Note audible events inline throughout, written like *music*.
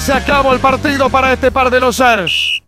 Se acabó el partido para este par de los Ars.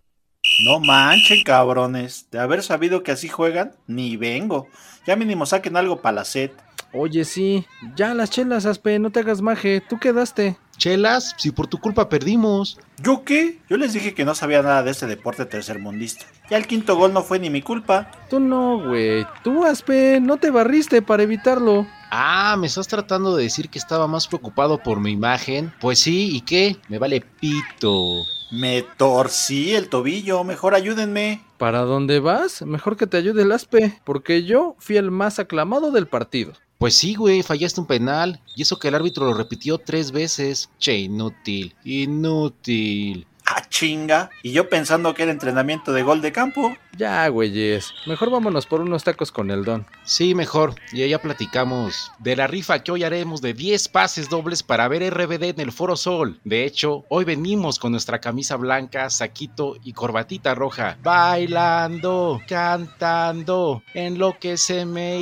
No manchen, cabrones. De haber sabido que así juegan, ni vengo. Ya mínimo saquen algo para la set. Oye, sí. Ya las chelas, Aspe, no te hagas maje. Tú quedaste. Chelas, si por tu culpa perdimos. ¿Yo qué? Yo les dije que no sabía nada de este deporte tercermundista. Ya el quinto gol no fue ni mi culpa. Tú no, güey. Tú, Aspe, no te barriste para evitarlo. Ah, ¿me estás tratando de decir que estaba más preocupado por mi imagen? Pues sí, ¿y qué? Me vale pito. Me torcí el tobillo, mejor ayúdenme. ¿Para dónde vas? Mejor que te ayude el Aspe, porque yo fui el más aclamado del partido. Pues sí, güey, fallaste un penal. Y eso que el árbitro lo repitió tres veces. Che, inútil, inútil. Ah, chinga. Y yo pensando que era entrenamiento de gol de campo. Ya, güeyes. Mejor vámonos por unos tacos con el don. Sí, mejor. Y ya platicamos de la rifa que hoy haremos de 10 pases dobles para ver RBD en el Foro Sol. De hecho, hoy venimos con nuestra camisa blanca, saquito y corbatita roja. Bailando, cantando, en lo que se me...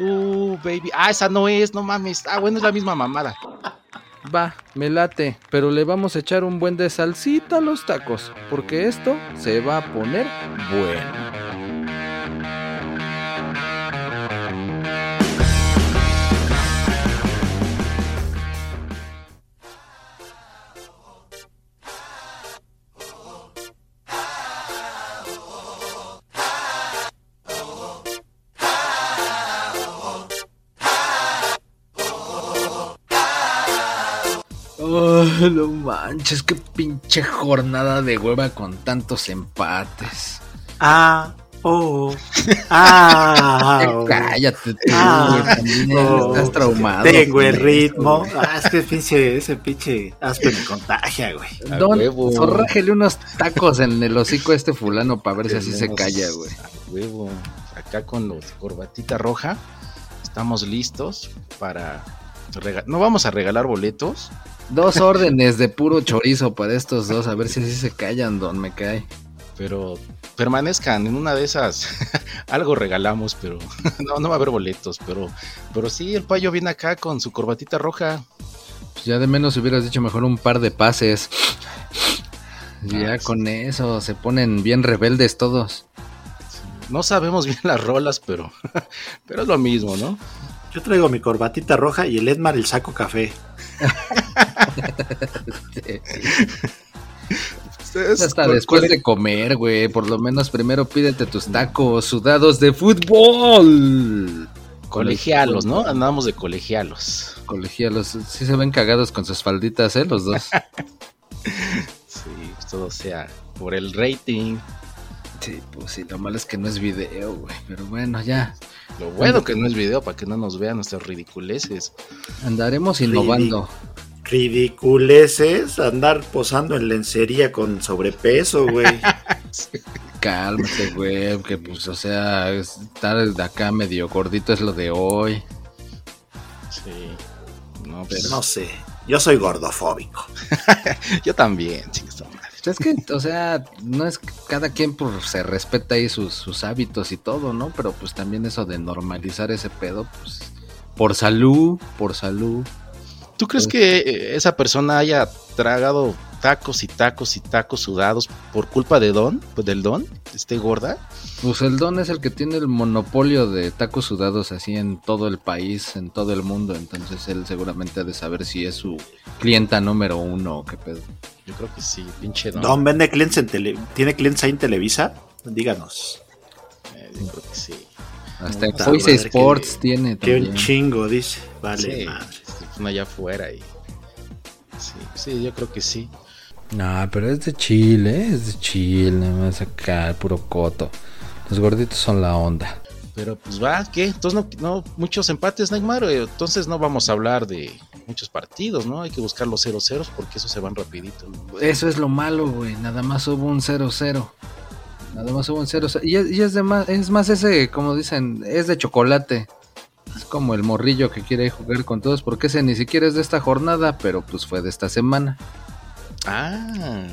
Uh, baby. Ah, esa no es, no mames. Ah, bueno, es la misma mamada. Va, me late, pero le vamos a echar un buen de salsita a los tacos, porque esto se va a poner bueno. No manches, qué pinche jornada de hueva con tantos empates. Ah, oh, ah, *laughs* oh. cállate, tú, Ah, oh. estás traumado. Tengo el esto, ritmo. Ah, es que pinche, ese pinche aspe me contagia, güey. Don, zorrájele unos tacos en el hocico a este fulano para ver si así se calla, güey. a huevo. Acá con los corbatita roja. Estamos listos para... rega- No vamos a regalar boletos. Dos órdenes de puro chorizo para estos dos, a ver si así se callan, don, me cae. pero permanezcan en una de esas. *laughs* Algo regalamos, pero *laughs* no, no va a haber boletos, pero, pero sí, el payo viene acá con su corbatita roja. Pues ya de menos hubieras dicho mejor un par de pases. Y ya Ah, sí. con eso se ponen bien rebeldes todos. No sabemos *laughs* bien las rolas, pero, pero es lo mismo, ¿no? Yo traigo mi corbatita roja y el Edmar el saco café. Hasta ¿cuál- después de comer, güey. Por lo menos primero pídete tus tacos sudados de fútbol. Colegialos, ¿no? Andamos de colegialos. Colegialos. Sí se ven cagados con sus falditas, ¿eh? Los dos. *laughs* Sí, pues todo sea por el rating. Sí, pues sí, lo malo es que no es video, güey. Pero bueno, ya. Lo bueno que no es video para que no nos vean nuestras ridiculeces. Andaremos innovando. Ridiculeces andar posando en lencería con sobrepeso, güey. *laughs* Cálmate, güey. Que pues, o sea, estar de acá medio gordito es lo de hoy. Sí. No, pues, No sé. Yo soy gordofóbico. *laughs* Yo también, chicos. Madre. Es que, o sea, no es cada quien pues, se respeta ahí sus, sus hábitos y todo, ¿no? Pero pues también eso de normalizar ese pedo, pues por salud, por salud. ¿Tú crees que eh, esa persona haya tragado tacos y tacos y tacos sudados por culpa de Don? Pues del Don, esté gorda. Pues el Don es el que tiene el monopolio de tacos sudados así en todo el país, en todo el mundo. Entonces él seguramente ha de saber si es su clienta número uno o qué pedo. Yo creo que sí, pinche Don. Don vende clientes en tele... ¿Tiene clientes ahí en Televisa? Díganos. Eh, yo creo que sí. Hasta Fox madre, Sports que- tiene Que un también. chingo, dice. Vale, Sí, madre. allá afuera y... Sí, sí, yo creo que sí. No, pero es de Chile, ¿eh? es de Chile, nada más acá, puro coto. Los gorditos son la onda. Pero pues va, ¿qué? Entonces no, no muchos empates, Neymar. eh, Entonces no vamos a hablar de muchos partidos, ¿no? Hay que buscar los 0 0 porque esos se van rapidito. Eso es lo malo, güey. Nada más hubo un 0-0. Nada más hubo un 0-0. Y, es, y es, de más, es más ese, como dicen, es de chocolate. Es como el morrillo que quiere jugar con todos, porque ese ni siquiera es de esta jornada, pero pues fue de esta semana. Ah,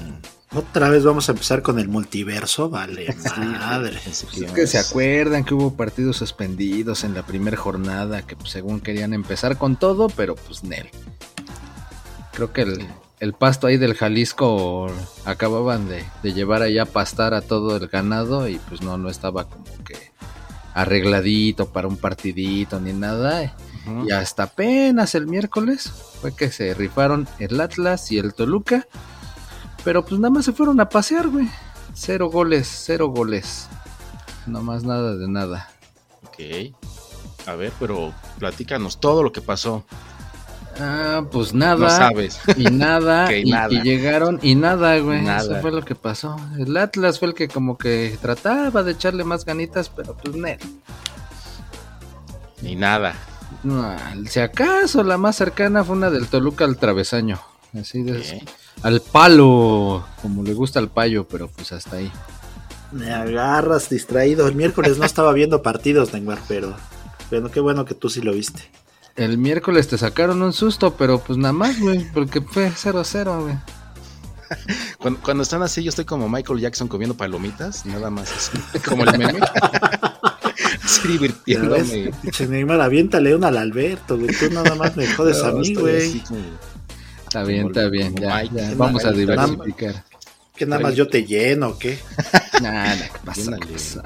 Otra vez vamos a empezar con el multiverso, vale, *laughs* madre. Pensé Es que se acuerdan que hubo partidos suspendidos en la primera jornada que pues, según querían empezar con todo, pero pues Nel. Creo que el, el pasto ahí del Jalisco acababan de, de llevar allá a pastar a todo el ganado y pues no, no estaba como que arregladito para un partidito ni nada. Y hasta apenas el miércoles fue que se rifaron el Atlas y el Toluca. Pero pues nada más se fueron a pasear, güey. Cero goles, cero goles. No más nada de nada. Ok. A ver, pero platícanos todo lo que pasó. Ah, pues No nada. sabes. y nada, *laughs* Que y, nada. y llegaron y nada, güey. Nada. Eso fue lo que pasó. El Atlas fue el que como que trataba de echarle más ganitas, pero pues net. Ni nada. No, si acaso la más cercana fue una del Toluca al travesaño. Así de. Al palo, como le gusta al payo, pero pues hasta ahí. Me agarras distraído. El miércoles no estaba viendo partidos, Neymar, pero bueno, qué bueno que tú sí lo viste. El miércoles te sacaron un susto, pero pues nada más, güey, porque fue 0-0, güey. *laughs* Cuando, cuando están así, yo estoy como Michael Jackson comiendo palomitas, nada más así, *laughs* como el meme. *laughs* así divirtiéndome. Neymar, aviéntale una al Alberto, güey. Tú nada más me jodes a No, mí, estoy güey. Está bien, Como- está bien, ya, ya, vamos a diversificar. Que nada más yo te lleno, ¿o ¿qué? *laughs* Nada, ¿qué pasa? ¿Qué pasa?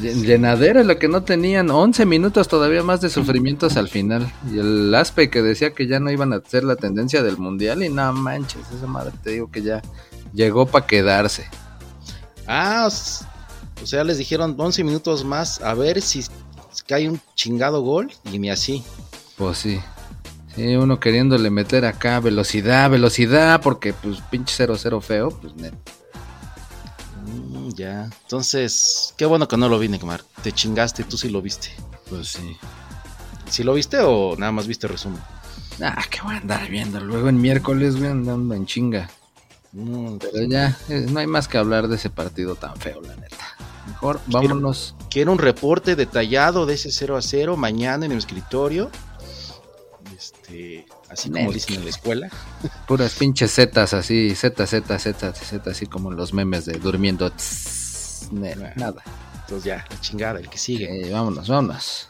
Llen- Llenadera lo que no tenían, 11 minutos todavía más de sufrimientos al final. Y el Aspe que decía que ya no iban a hacer la tendencia del mundial y no manches, esa madre te digo que ya llegó para quedarse. Ah, o sea, les dijeron 11 minutos más a ver si cae un chingado gol y ni así. Pues sí. Sí, uno queriéndole meter acá velocidad, velocidad, porque pues pinche 0-0 feo, pues net. Mm, ya. Entonces, qué bueno que no lo vi, Neymar. Te chingaste, tú sí lo viste. Pues sí. ¿Sí lo viste o nada más viste resumen? Ah, que voy a andar viendo. Luego en miércoles, güey, andando en chinga. Pero ya, eh, no hay más que hablar de ese partido tan feo, la neta. Mejor vámonos. Quiero un reporte detallado de ese 0 a 0 mañana en el escritorio. Este, así como dicen en la escuela. Puras pinches zetas así, Z, Z, Z, Z, así como en los memes de durmiendo. Nada. Entonces ya, la chingada, el que sigue. Eh, vámonos, vámonos.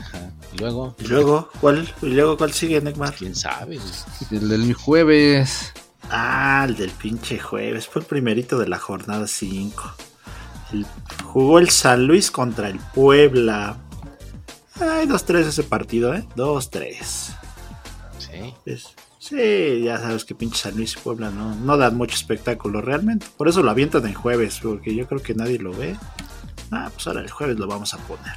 Ajá. Y luego, Y luego, ¿cuál? ¿Y luego cuál sigue, Neymar? quién sabe. El del jueves. Ah, el del pinche jueves. Fue el primerito de la jornada 5. jugó el San Luis contra el Puebla. Ay, 2-3 ese partido, ¿eh? 2-3. Sí. Pues, sí, ya sabes que pinche San Luis y Puebla no, no dan mucho espectáculo realmente. Por eso lo avientan en jueves, porque yo creo que nadie lo ve. Ah, pues ahora el jueves lo vamos a poner.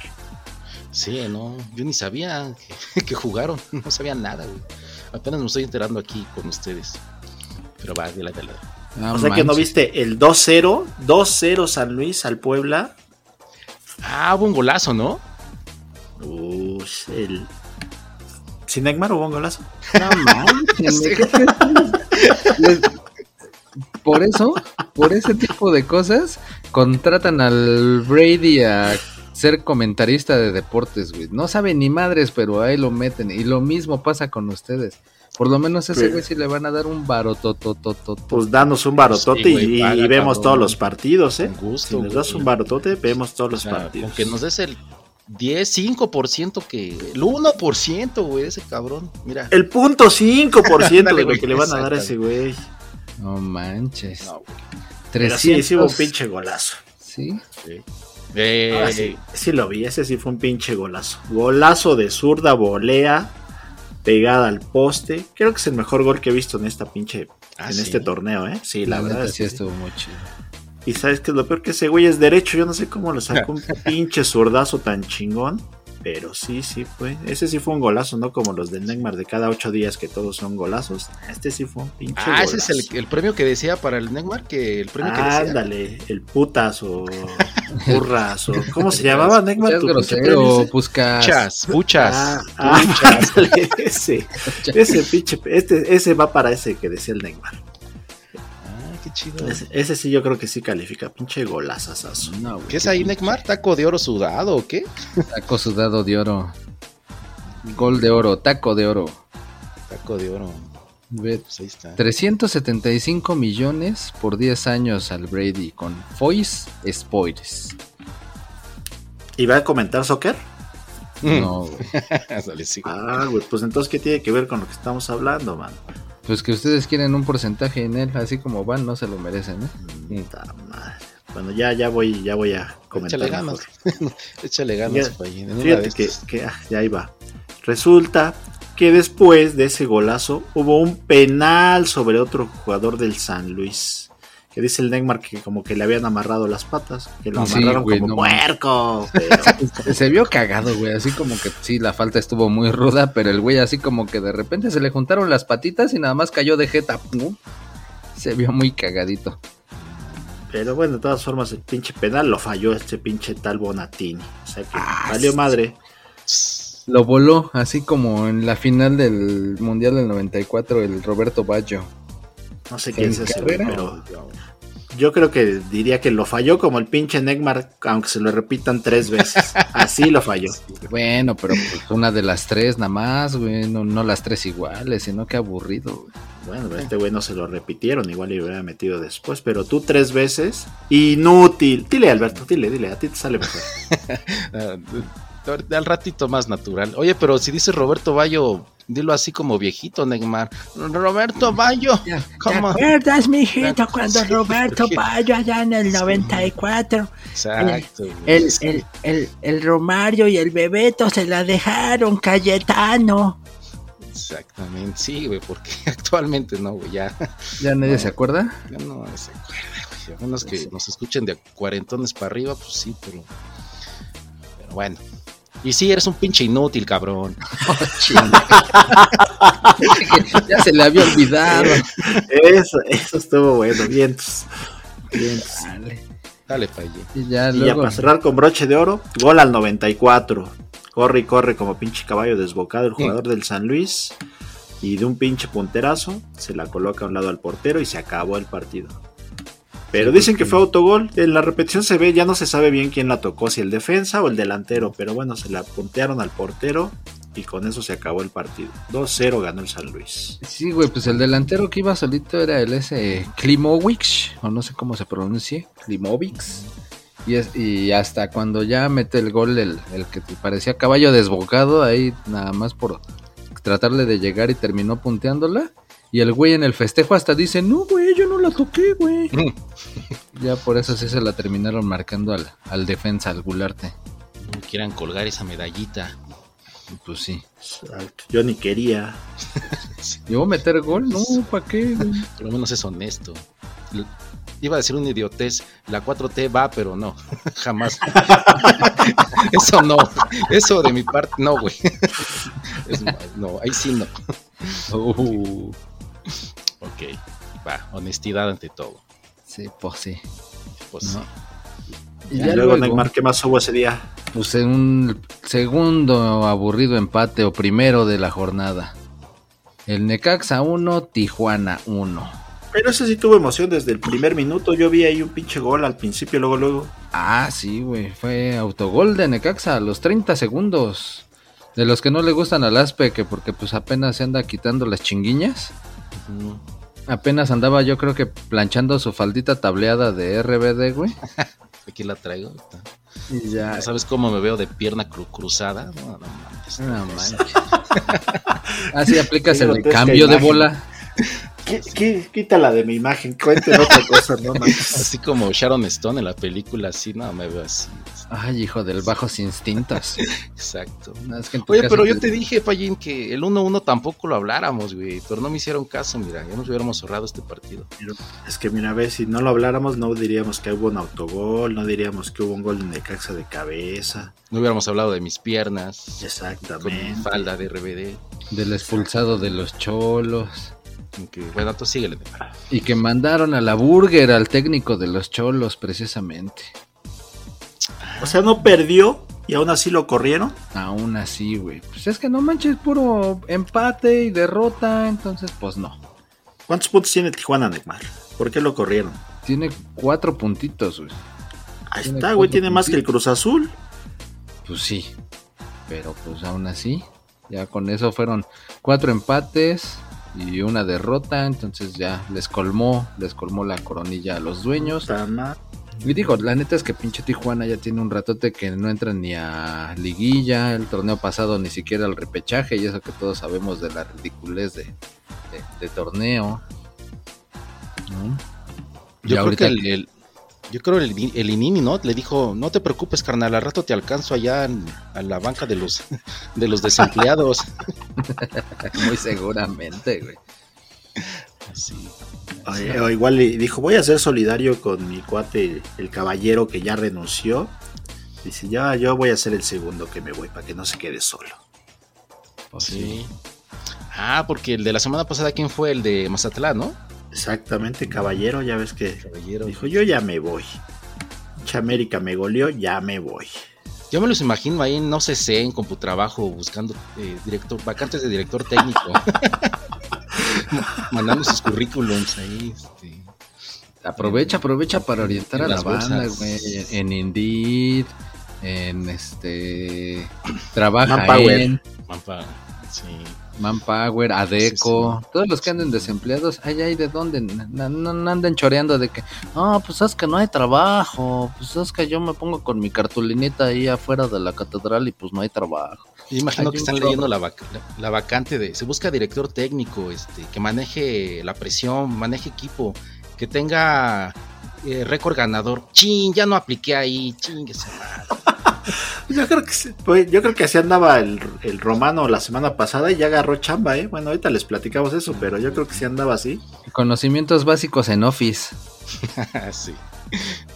Sí, no, yo ni sabía que, que jugaron, *laughs* no sabía nada, güey. Apenas me estoy enterando aquí con ustedes. Pero va, de la, de la. Ah, o sea que no manches. viste el 2-0, 2-0 San Luis al Puebla. Ah, hubo un golazo, ¿no? Uy, el. ¿Sin Neymar hubo un golazo? No manches, *laughs* me- Les- Por eso, por ese tipo de cosas, contratan al Brady a ser comentarista de deportes, güey. No sabe ni madres, pero ahí lo meten. Y lo mismo pasa con ustedes. Por lo menos a ese güey sí le van a dar un barotototototo. Pues danos un barotote Sí, güey, y, y vemos cabrón. todos los partidos, ¿eh? Gusto, Si nos das un barotote, vemos todos O los sea, partidos. con que nos des el 10, 5% que. El 1%, güey, ese cabrón. Mira. El punto 5% *laughs* Ándale, de lo que le van a dar a ese güey. No manches. No, güey. Pero 300. sí, sí hubo un pinche golazo. Sí. Sí. Eh, Ah, sí, sí lo vi, ese sí fue un pinche golazo. Golazo de zurda, volea, pegada al poste. Creo que es el mejor gol que he visto en esta pinche, ah, en sí. este torneo, ¿eh? Sí, la, La, verdad. es sí. estuvo muy chido. Y sabes que lo peor que ese güey es derecho. Yo no sé cómo lo sacó un *laughs* pinche zurdazo tan chingón. Pero sí, sí fue. Ese sí fue un golazo, no como los del Neymar de cada ocho días que todos son golazos. Este sí fue un pinche Ah, ese es el, el premio que decía para el Neymar, que el premio que decía. Ándale, el putas *laughs* o burras o ¿cómo se llamaba Neymar? Tu grosero, ese? Puscas. Puchas, puchas. Ah, ah, *laughs* ándale, ese, ese pinche, este, ese va para ese que decía el Neymar. Chido. Ese, ese sí yo creo que sí califica, pinche golazazazo. No, güey, ¿Qué es ahí, Neymar? ¿Taco de oro sudado o qué? Taco sudado de oro. Gol de oro, taco de oro. Taco de oro. Ve, Pues ahí está. 375 millones por 10 años al Brady con Foy's Spoilers. ¿Y va a comentar soccer? No, *laughs* güey. Ah, güey, pues entonces, ¿qué tiene que ver con lo que estamos hablando, man? Pues que ustedes quieren un porcentaje en él, así como van, no se lo merecen, ¿eh? Puta madre. Bueno, ya, ya voy, ya voy a comentar. Échale ganas. mejor. *laughs* Échale ganas, Fíjate- que, que, ah, ya iba. Resulta que después de ese golazo hubo un penal sobre otro jugador del San Luis. Que dice el Neymar que como que le habían amarrado las patas, que lo Sí, amarraron güey, como no puerco. pero- *laughs* Se vio cagado, güey, así como que sí, la falta estuvo muy ruda, pero el güey así como que de repente se le juntaron las patitas y nada más cayó de jeta. ¡pum! Se vio muy cagadito. Pero bueno, de todas formas, el pinche penal lo falló este pinche tal Bonatini. O sea que Ah, valió madre. Lo voló, así como en la final del Mundial del 94, el Roberto Baggio. No sé quién ¿En es ese, pero yo creo que diría que lo falló como el pinche Neymar, aunque se lo repitan tres veces. *laughs* Así lo falló. Bueno, pero pues una de las tres nada más, güey, no, no las tres iguales, sino que aburrido, güey. Bueno, pero este güey no se lo repitieron, igual le hubiera metido después, pero tú tres veces, inútil. Dile, Alberto, dile, dile, a ti te sale mejor. *laughs* *laughs* Al ratito más natural. Oye, pero si dices Roberto Bayo, dilo así como viejito, Neymar. Roberto Bayo. ¿Te ¿Cómo? acuerdas, mijito, cuando Sí, Roberto porque- Bayo allá en el 94? Exacto. güey. El, el, el, el Romario y el Bebeto se la dejaron, Cayetano. Exactamente, sí, güey, porque *laughs* actualmente no, güey, ya, ¿Ya nadie No. se acuerda? ya no se acuerda, güey. A menos que nos escuchen de cuarentones para arriba, pues sí, pero. Pero bueno. Y sí, eres un pinche inútil, cabrón. *laughs* *laughs* ya se le había olvidado. Eso, eso estuvo bueno, vientos. vientos. Dale. Dale, Faye. Y ya Y ya luego. para cerrar con broche de oro, gol al 94. Corre y corre como pinche caballo desbocado el jugador del San Luis. Y de un pinche punterazo se la coloca a un lado al portero y se acabó el partido. Pero dicen que fue autogol. En la repetición se ve, ya no se sabe bien quién la tocó, si el defensa o el delantero. Pero bueno, se la puntearon al portero y con eso se acabó el partido. 2-0 ganó el San Luis. Sí, güey, pues el delantero que iba solito era el ese Klimovic, o no sé cómo se pronuncie, Klimovic. Y, es, y hasta cuando ya mete el gol el, el que te parecía caballo desbocado, ahí nada más por tratarle de llegar y terminó punteándola. Y el güey en el festejo hasta dice, no, güey, yo no la toqué, güey. *laughs* ya por eso sí se la terminaron marcando al, al defensa, al gularte. No quieran colgar esa medallita. Pues sí. Yo ni quería. *laughs* ¿Llegó a meter gol? No, ¿para qué, güey? Por lo menos es honesto. Iba a decir una idiotez. La 4T va, pero no. *laughs* Jamás. Eso no. Eso de mi parte, no, güey. Es no, ahí sí no. Uh, Ok. Va, honestidad ante todo. sí, pues sí. Pues No. sí. Y Y ya luego, luego, Neymar, ¿qué más hubo ese día? pues en un segundo aburrido empate o primero de la jornada. El Necaxa 1, Tijuana 1. Pero ese sí tuvo emoción desde el primer minuto. Yo vi ahí un pinche gol al principio, luego, luego. Ah, sí, güey. Fue autogol de Necaxa a los 30 segundos. De los que no le gustan al Aspe, que porque pues apenas se anda quitando las chinguiñas. Ujú. Apenas andaba yo creo que planchando su faldita tableada de RBD, güey. *laughs* Aquí la traigo. ahorita. Y ya... ¿Sabes cómo me veo de pierna cru- cruzada? No, no mames. No manches. *laughs* Así aplicas el cambio de imagen. bola. *laughs* ¿Qué, qué? Quítala de mi imagen, cuenten otra cosa, no *laughs* manches. Así como Sharon Stone en la película, así, no, me veo así. Ay, hijo del bajos instintos. *laughs* Exacto. No, es que en tu Oye, pero yo te dije, Fallín, que el 1-1 tampoco lo habláramos, güey. Pero no me hicieron caso, mira. Ya nos hubiéramos ahorrado este partido. Es que mira, a ver, si no lo habláramos, no diríamos que hubo un autogol, no diríamos que hubo un gol de Necaxa de cabeza. No hubiéramos hablado de mis piernas. Con mi Exactamente. falda de RBD. Del expulsado de los cholos. Aunque, bueno, tú síguele. Y que mandaron a la burger al técnico de los cholos, precisamente. O sea, no perdió y aún así lo corrieron. Aún así, güey. Pues es que no manches, puro empate y derrota. Entonces, pues no. ¿Cuántos puntos tiene Tijuana, Neymar? ¿Por qué lo corrieron? Tiene cuatro puntitos, güey. Ahí Tiene está, güey, tiene más que el. Cruz Azul. Pues sí. Pero pues aún así. Ya con eso fueron cuatro empates, y una derrota, entonces ya les colmó, les colmó la coronilla a los dueños. Y digo, la neta es que pinche Tijuana ya tiene un ratote que no entra ni a liguilla, el torneo pasado ni siquiera al repechaje, y eso que todos sabemos de la ridiculez de, de- de torneo. ¿no? Y Yo creo ahorita que el, el- yo creo el, el Inini, ¿no? Le dijo, no te preocupes, carnal, al rato te alcanzo allá en- a la banca de los *laughs* de los desempleados. *laughs* muy seguramente, güey. Sí. Oye, o igual le dijo, voy a ser solidario con mi cuate, el caballero que ya renunció. Dice, ya, yo voy a ser el segundo que me voy para que no se quede solo. Pues sí. Sí. Ah, porque el de la semana pasada, ¿quién fue? El de Mazatlán, ¿no? Exactamente, caballero, ya ves que Caballero. dijo, yo ya me voy. Mucha América me goleó, ya me voy. Yo me los imagino ahí, no sé, sé, en Computrabajo, buscando eh, director, vacantes de director técnico. *laughs* Mandando sus currículums ahí. Este. Aprovecha, aprovecha para orientar En a la banda, güey. En Indeed, en este. Trabaja Manpower. en Mampa, sí. Manpower, Adeco. Todos los que anden desempleados, ay, ay, ¿de dónde? No, anden choreando de que, no, pues es que no hay trabajo. Pues es que yo me pongo con mi cartulinita ahí afuera de la catedral y pues no hay trabajo. Yo imagino que están leyendo la, vac- la- la vacante de. Se busca director técnico, este, que maneje la presión, maneje equipo, que tenga eh, récord ganador. Chin, ya no apliqué ahí, chinguese madre. *laughs* Yo creo que sí, pues, yo creo que así andaba el, el romano la semana pasada y ya agarró chamba, eh. Bueno, ahorita les platicamos eso, pero yo creo que sí andaba así. Conocimientos básicos en Office. *laughs* sí.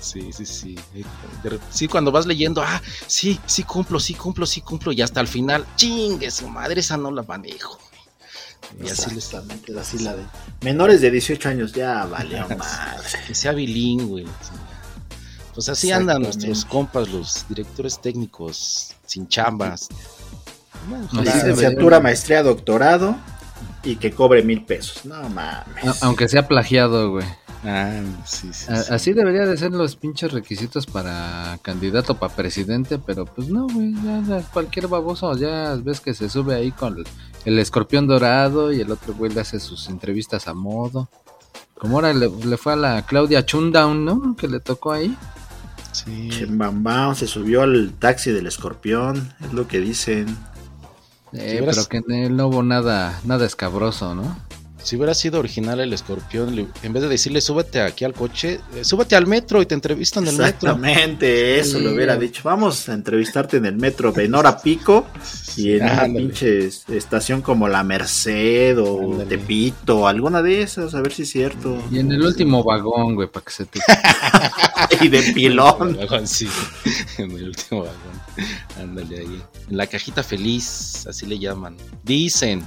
Sí, sí, sí. Sí, cuando vas leyendo, ah, sí, sí cumplo, sí cumplo, sí cumplo, y hasta el final, chingue su madre, esa no la manejo. Y así les así la de menores de 18 años, ya valió *laughs* madre. que sea bilingüe. Pues así andan nuestros compas, los directores técnicos, sin chambas. Licenciatura, maestría, doctorado y que cobre mil pesos. No mames. aunque sea plagiado, güey. Ah, sí, sí. Así debería de ser los pinches requisitos para candidato para presidente, pero pues no, güey, ya, ya cualquier baboso, ya ves que se sube ahí con el, el escorpión dorado y el otro güey le hace sus entrevistas a modo. Como ahora le, le fue a la Claudia Chundown, ¿no? Que le tocó ahí. Sí. Chimbambam se subió al taxi del escorpión, es lo que dicen. Eh, pero que en él no hubo nada, nada escabroso, ¿no? Si hubiera sido original el escorpión, en vez de decirle súbete aquí al coche, eh, súbete al metro y te entrevistan en el metro. Exactamente, eso Sí. lo hubiera dicho. Vamos a entrevistarte en el metro en hora pico y en una Ándale. pinche es- estación como la Merced o Ándale. Tepito, alguna de esas, a ver si es cierto. Y en el último vagón, güey, para que se te... *laughs* Y de pilón. En el vagón, sí. En el último vagón. Ándale ahí. En la cajita feliz, así le llaman. Dicen.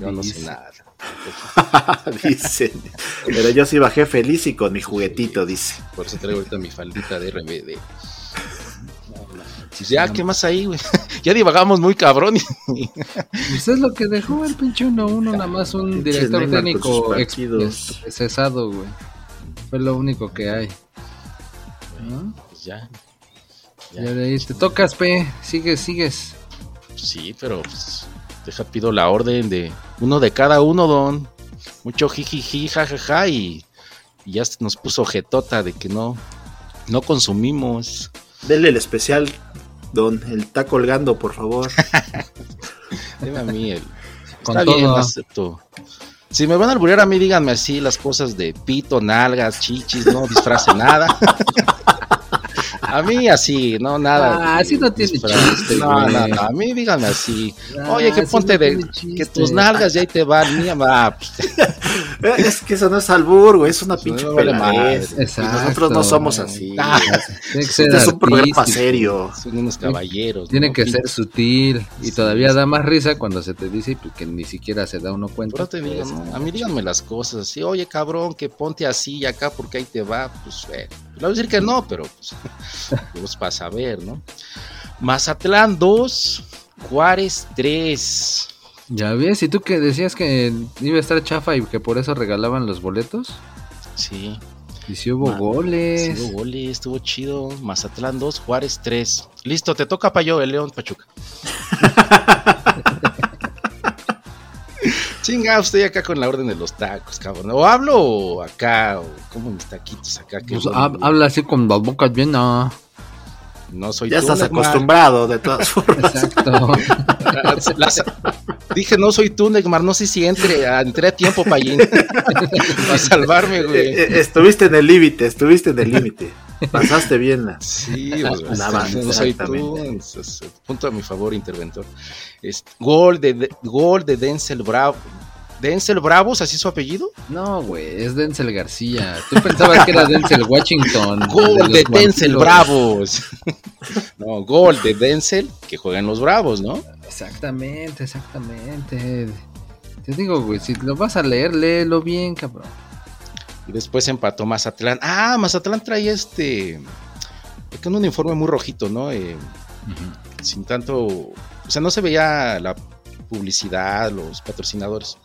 Yo no sé nada. *laughs* Dicen. Pero yo sí bajé feliz y con mi juguetito, dice. Por eso traigo ahorita mi faldita de RBD. Ya, *laughs* ¿qué más ahí, güey? *laughs* ya divagamos muy cabrón. y- Pues es lo que dejó el pinche 1-1, nada más un director técnico cesado, güey. Fue lo único que hay. ¿no? Pues ya. Ya de ahí te tocas, P. Sigues, sigues. Sí, pero pues, deja pido la orden de uno de cada uno, don. Mucho jijiji, jajaja, y, y ya nos puso jetota de que no, no consumimos. Denle el especial, don. El está colgando, por favor. *laughs* Deme a mí el. Con Está bien, todo. acepto. Si me van a alburear a mí, díganme así las cosas de pito, nalgas, chichis, no disfrace nada. *laughs* a mí así, no nada. Ah, así no tiene chiste, No, güey. no, no, a mí díganme así. Ah, Oye, que sí ponte no de que tus nalgas ya ahí te van, mía, va, *laughs* pues, es que eso no es albur, güey. Es una pinche no vale peladez. nosotros no somos así. Ah, Este es un programa artístico. serio. son unos caballeros. Tiene ¿no? que ser sutil. Y Sí, todavía sí. da más risa cuando se te dice pues, que ni siquiera se da uno cuenta. Pero te digo, Pues, ¿no? A mí díganme las cosas así, oye cabrón, que ponte así y acá porque ahí te va, pues bueno. Le voy a decir que no, pero pues, *laughs* pues para saber, ¿no? Mazatlán 2, Juárez 3. Ya ves, y tú que decías que iba a estar chafa y que por eso regalaban los boletos. Sí, Y si hubo Man, goles. sí hubo goles, estuvo chido. Mazatlán 2, Juárez 3. Listo, te toca para yo, el León Pachuca. *laughs* Chinga, usted acá con la orden de los tacos, cabrón. O hablo acá, o como mis taquitos acá. Que Pues, hab- habla así con las bocas bien, no. No soy Ya tú, estás Neymar. acostumbrado, de todas formas. Exacto. Las- dije, no soy tú, Neymar, no sé si entre, entré a tiempo para *laughs* para salvarme, Eh, güey. eh, estuviste en el límite, estuviste en el límite. Pasaste bien la. Sí, güey, La banda, no soy tú, punto a mi favor, interventor. Este, gol de, de- gol de Denzel Bravo. ¿Denzel Bravos, así su apellido? No, güey, es Denzel García. Tú pensabas que era Denzel Washington. Gol de Denzel. Bravos. *laughs* no, gol de Denzel que juega en los Bravos, ¿no? Exactamente, exactamente. Te digo, güey, si lo vas a leer, léelo bien, cabrón. Y después empató Mazatlán. Ah, Mazatlán traía este. Con un uniforme muy rojito, ¿no? Eh, sin tanto. O sea, no se veía la publicidad, los patrocinadores.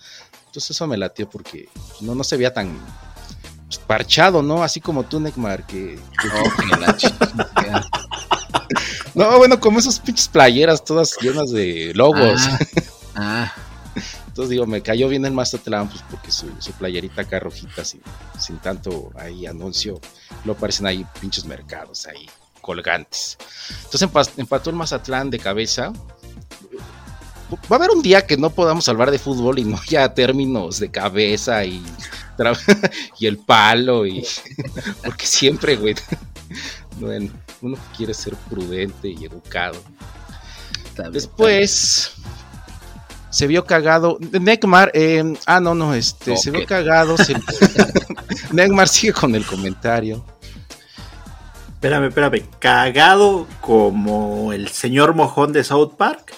Entonces eso me latió porque no, no se veía tan parchado, ¿no? Así como tú, Neymar, que. que-. No, *laughs* bueno, como esos pinches playeras todas llenas de logos. Ah, ah, Entonces digo, me cayó bien el Mazatlán, pues porque su, su playerita acá rojita, sin, sin tanto ahí anuncio, lo parecen ahí pinches mercados ahí colgantes. Entonces empa- empató el Mazatlán de cabeza. Va a haber un día que no podamos hablar de fútbol y no haya términos de cabeza y, *laughs* y el palo y *laughs* porque siempre, güey. Bueno, uno quiere ser prudente y educado. Después se vio cagado. Neymar, eh, ah, no, no, este, se vio cagado. se- *laughs* Neymar sigue con el comentario. Espérame, espérame. ¿Cagado como el señor mojón de South Park?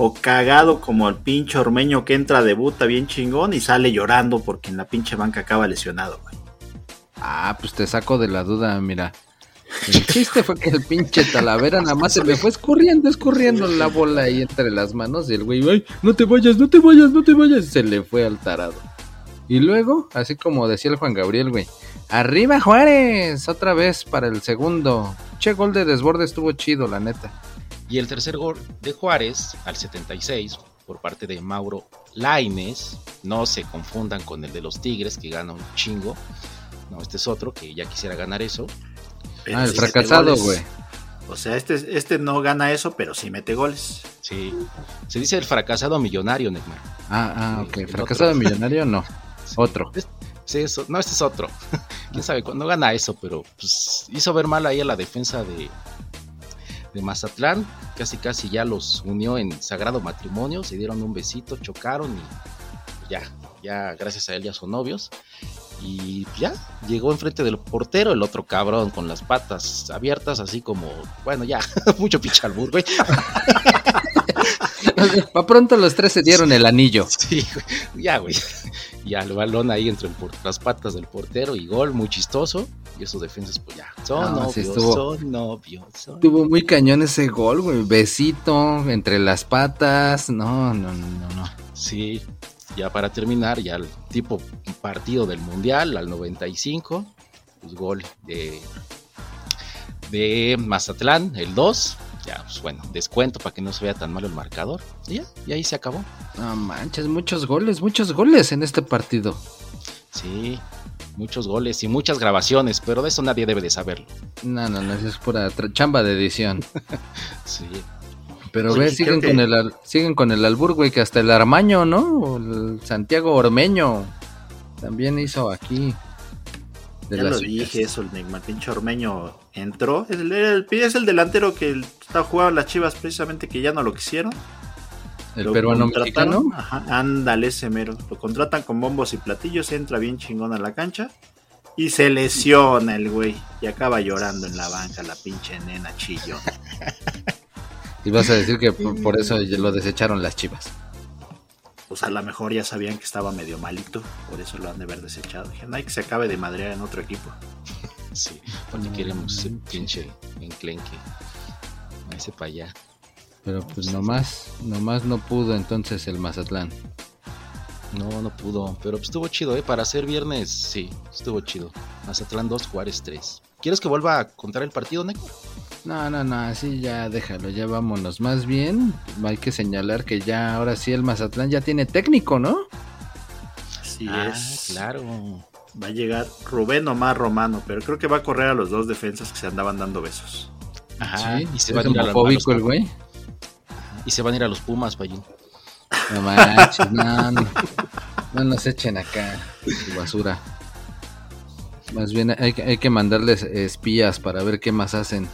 ¿O cagado como el pinche ormeño que entra, debuta bien chingón y sale llorando porque en la pinche banca acaba lesionado? Ah, pues te saco de la duda, mira. El chiste fue que el pinche Talavera nada más se me fue escurriendo, escurriendo la bola ahí entre las manos y el güey, no te vayas, no te vayas, no te vayas, se le fue al tarado. Y luego, así como decía el Juan Gabriel, güey, arriba Juárez, otra vez para el segundo. Che, gol de desborde estuvo chido, la neta. Y el tercer gol de Juárez al 76 por parte de Mauro Laines. No se confundan con el de los Tigres que gana un chingo. No, este es otro que ya quisiera ganar eso. Pero Ah, el sí fracasado, güey. O sea, este, este no gana eso, pero sí mete goles. Sí. Se dice el fracasado millonario, Neymar. Ah, ah, ok. el Fracasado otro. millonario, no. *laughs* Sí. Otro. Sí, eso, no, este es otro. *laughs* Quién sabe cuándo gana eso, pero pues hizo ver mal ahí a la defensa de, Mazatlán. Casi, casi ya los unió en sagrado matrimonio. Se dieron un besito, chocaron y ya, ya, gracias a él ya son novios. Y ya, llegó enfrente del portero, el otro cabrón con las patas abiertas, así como, bueno, ya, *laughs* mucho pichalbur, güey. *laughs* Pa' pronto los tres se dieron el anillo. Sí, ya, güey. Ya el balón ahí entre las patas del portero y gol, muy chistoso. Y esos defensas, pues ya, son No, novios, estuvo- son novios. son- Estuvo muy cañón ese gol, güey. Besito entre las patas. No, no, no, no. Sí, ya para terminar, ya el tipo partido del Mundial al 95, pues gol de, de Mazatlán, el 2. Pues bueno, descuento para que no se vea tan mal el marcador. Y ya, y ahí se acabó. No manches, muchos goles, muchos goles en este partido. Sí, muchos goles y muchas grabaciones, pero de eso nadie debe de saberlo. No, no, no, eso es pura chamba de edición. *laughs* Sí, Pero Oye, ve, siguen que- con el al- siguen con el albur, güey, que hasta el Armaño, ¿no? O el Santiago Ormeño también hizo aquí. de ya las lo suyas. dije eso, el Neymar, pinche ormeño entró. Es el, el- es el delantero que está jugando las chivas precisamente que ya no lo quisieron. El Lo peruano mexicano. Ajá, ándale ese mero. Lo contratan con bombos y platillos, entra bien chingón a la cancha y se lesiona el güey. Y acaba llorando en la banca la pinche nena chillo. *laughs* Y vas a decir que por, por eso lo desecharon las chivas. Pues a lo mejor ya sabían que estaba medio malito, por eso lo han de haber desechado. Dijeron, hay que se acabe de madrear en otro equipo. Sí, porque queremos ese pinche enclenque. Ese para allá. Pero pues nomás, nomás no pudo entonces el Mazatlán. No, no pudo, pero pues estuvo chido, ¿eh? Para ser viernes, sí, estuvo chido. Mazatlán 2, Juárez 3. ¿Quieres que vuelva a contar el partido, Neco? No, no, no, así ya déjalo, ya vámonos. Más bien, hay que señalar que ya ahora sí el Mazatlán ya tiene técnico, ¿no? Así Ah, es. claro. Va a llegar Rubén Omar Romano, pero creo que va a correr a los dos defensas que se andaban dando besos. Ajá. Sí, y se es van a ir a, los, el güey. y se van a ir a los Pumas, Payín. No manches, no, no, no nos echen acá su basura. Más bien hay, que- hay que mandarles espías para ver qué más hacen.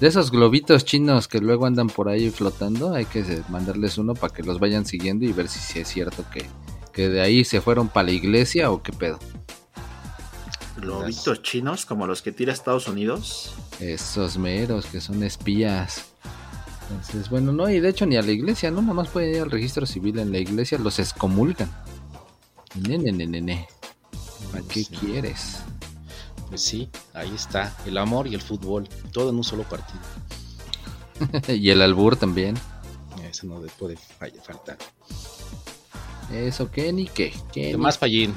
De esos globitos chinos que luego andan por ahí flotando, hay que mandarles uno para que los vayan siguiendo y ver si, sí es cierto que, que de ahí se fueron para la iglesia o qué pedo. Globitos chinos, como los que tira Estados Unidos. Esos meros que son espías. Entonces, bueno, no, y de hecho ni a la iglesia, ¿no? Nada más pueden ir al registro civil en la iglesia, los excomulgan. Nene, nene, nene. ¿Para qué Sí. quieres? Pues sí, ahí está. El amor y el fútbol. Todo en un solo partido. *laughs* y el albur también. Eso no puede faltar. Eso, ¿qué ni qué? ¿Qué ¿Qué ni- más, Payín?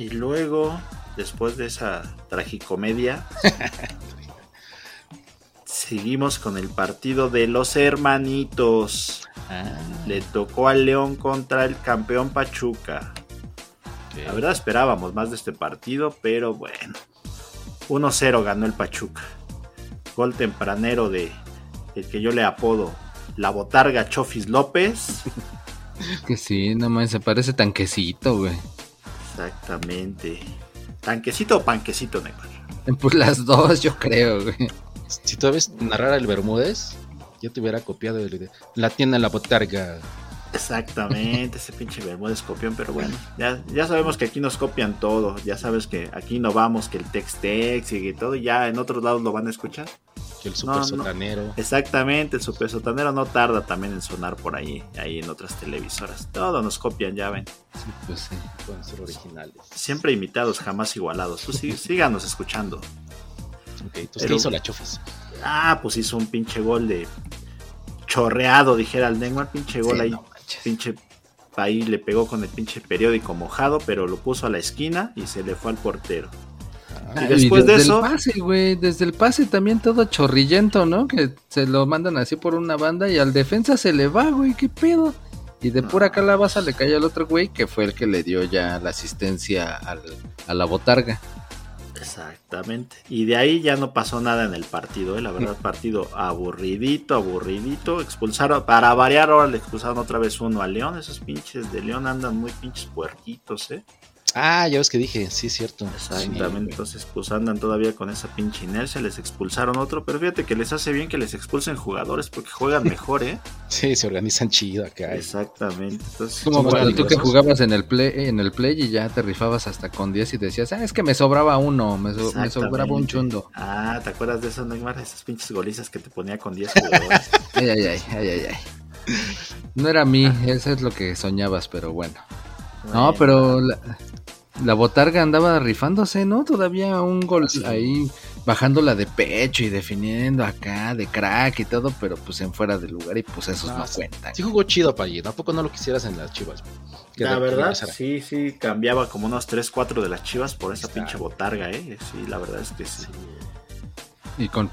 Y luego, después de esa tragicomedia, *laughs* seguimos con el partido de los hermanitos. Ah, Le tocó al León contra el campeón Pachuca. La verdad esperábamos más de este partido, pero bueno. 1-0 ganó el Pachuca. Gol tempranero de el que yo le apodo la botarga Chofis López. *laughs* Que sí, nada más se parece tanquecito, güey. Exactamente. ¿Tanquecito o panquecito, Neymar? Pues las dos, yo creo, güey. Si tú ves narrar el Bermúdez, yo te hubiera copiado el- la tienda en la botarga. Exactamente, *laughs* ese pinche Bermúdez copión, pero bueno, ya, ya sabemos que aquí nos copian todo, ya sabes que aquí no vamos, que el text-text y que todo, ya en otros lados lo van a escuchar. Que el super No, no. sotanero. Exactamente, el super sotanero no tarda también en sonar por ahí, ahí en otras televisoras. Todo nos copian, ya ven. Sí, pues sí. Pueden ser originales. Siempre imitados, jamás igualados. Tú sí- síganos escuchando. Ok, entonces, ¿qué hizo la Chofis? Ah, pues hizo un pinche gol de chorreado, dijera el Neymar, pinche gol Sí, ahí no pinche ahí le pegó con el pinche periódico mojado, pero lo puso a la esquina y se le fue al portero. Ah, Y después de desde eso- el pase, güey, desde el pase también todo chorrillento, ¿no? Que se lo mandan así por una banda y al defensa se le va, güey, qué pedo. Y de pura calabaza le cae al otro güey que fue el que le dio ya la asistencia al- a la botarga. Exactamente. Y de ahí ya no pasó nada en el partido, ¿eh? la verdad, partido aburridito, aburridito. Expulsaron, para variar, ahora le expulsaron otra vez uno a León. Esos pinches de León andan muy pinches puerquitos, ¿eh? Ah, ya ves que dije, sí es cierto. Exactamente, entonces pues andan todavía con esa pinche inercia, les expulsaron otro, pero fíjate que les hace bien que les expulsen jugadores porque juegan mejor, ¿eh? *laughs* Sí, se organizan chido acá. Exactamente, entonces Como cuando tú que jugabas en el play en el play y ya te rifabas hasta con 10 y decías, ah, es que me sobraba uno, me, so- me sobraba un chundo. Ah, ¿te acuerdas de eso, Neymar? Esas pinches golizas que te ponía con 10 jugadores. *laughs* Ay, ay, ay, ay, ay, ay. No era a mí, eso es lo que soñabas, pero bueno. No, Bueno, pero la, la botarga andaba rifándose, ¿no? Todavía un gol ahí bajándola de pecho y definiendo acá de crack y todo, pero pues en fuera de lugar y pues esos Ah, no sí. cuentan. Sí jugó chido, Payín. ¿A poco no lo quisieras en las chivas? La verdad, sí, sí, cambiaba como unos 3, 4 de las chivas por esa Está. pinche botarga, ¿eh? Sí, la verdad es que sí. Y con,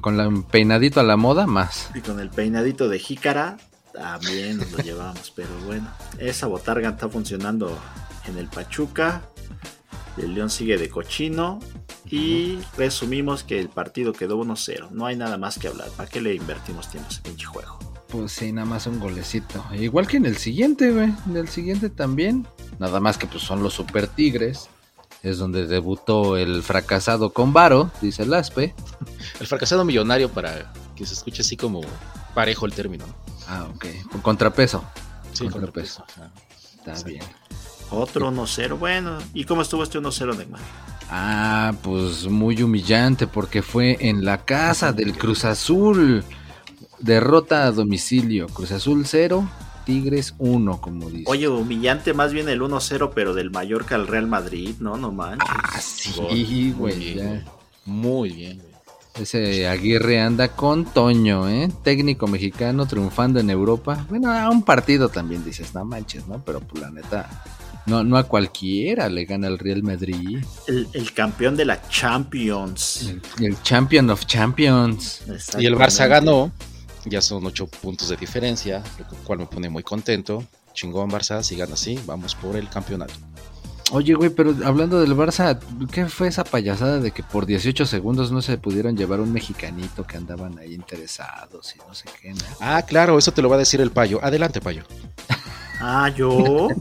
con la peinadito a la moda, más. Y con el peinadito de jícara, también nos lo *laughs* llevamos. Pero bueno, esa botarga está funcionando en el Pachuca. El León sigue de cochino. Y resumimos que el partido quedó 1-0. No hay nada más que hablar. ¿Para qué le invertimos tiempo a ese pinche juego? Pues sí, nada más un golecito. Igual que en el siguiente, güey. En el siguiente también. Nada más que pues son los Super Tigres. Es donde debutó el fracasado con Varo, dice el Aspe. El fracasado millonario para que se escuche así como parejo el término. ¿no? Ah, ok. Con contrapeso. Sí, Contrapeso. contrapeso. Está bien. Otro 1-0. Bueno, ¿y cómo estuvo este 1-0, Neymar? Ah, pues muy humillante porque fue en la casa del Cruz Azul. Derrota a domicilio. Cruz Azul 0, Tigres 1, como dice. Oye, humillante más bien el 1-0, pero del Mallorca al Real Madrid, ¿no? No manches. Ah, sí, güey. Muy bien, güey. Ese Aguirre anda con Toño, ¿eh? Técnico mexicano triunfando en Europa. Bueno, a un partido también dices, no manches, ¿no? Pero pues la neta, no, no a cualquiera le gana el Real Madrid. El, el campeón de la Champions. El, el Champion of Champions. Y el Barça ganó. Ya son ocho puntos de diferencia, lo cual me pone muy contento. chingón Barça, sigan así, vamos por el campeonato. Oye, güey, pero hablando del Barça, ¿qué fue esa payasada de que por 18 segundos no se pudieron llevar un mexicanito que andaban ahí interesados y no sé qué? ¿no? Ah, claro, eso te lo va a decir el payo. Adelante, payo. Ah, yo. *laughs*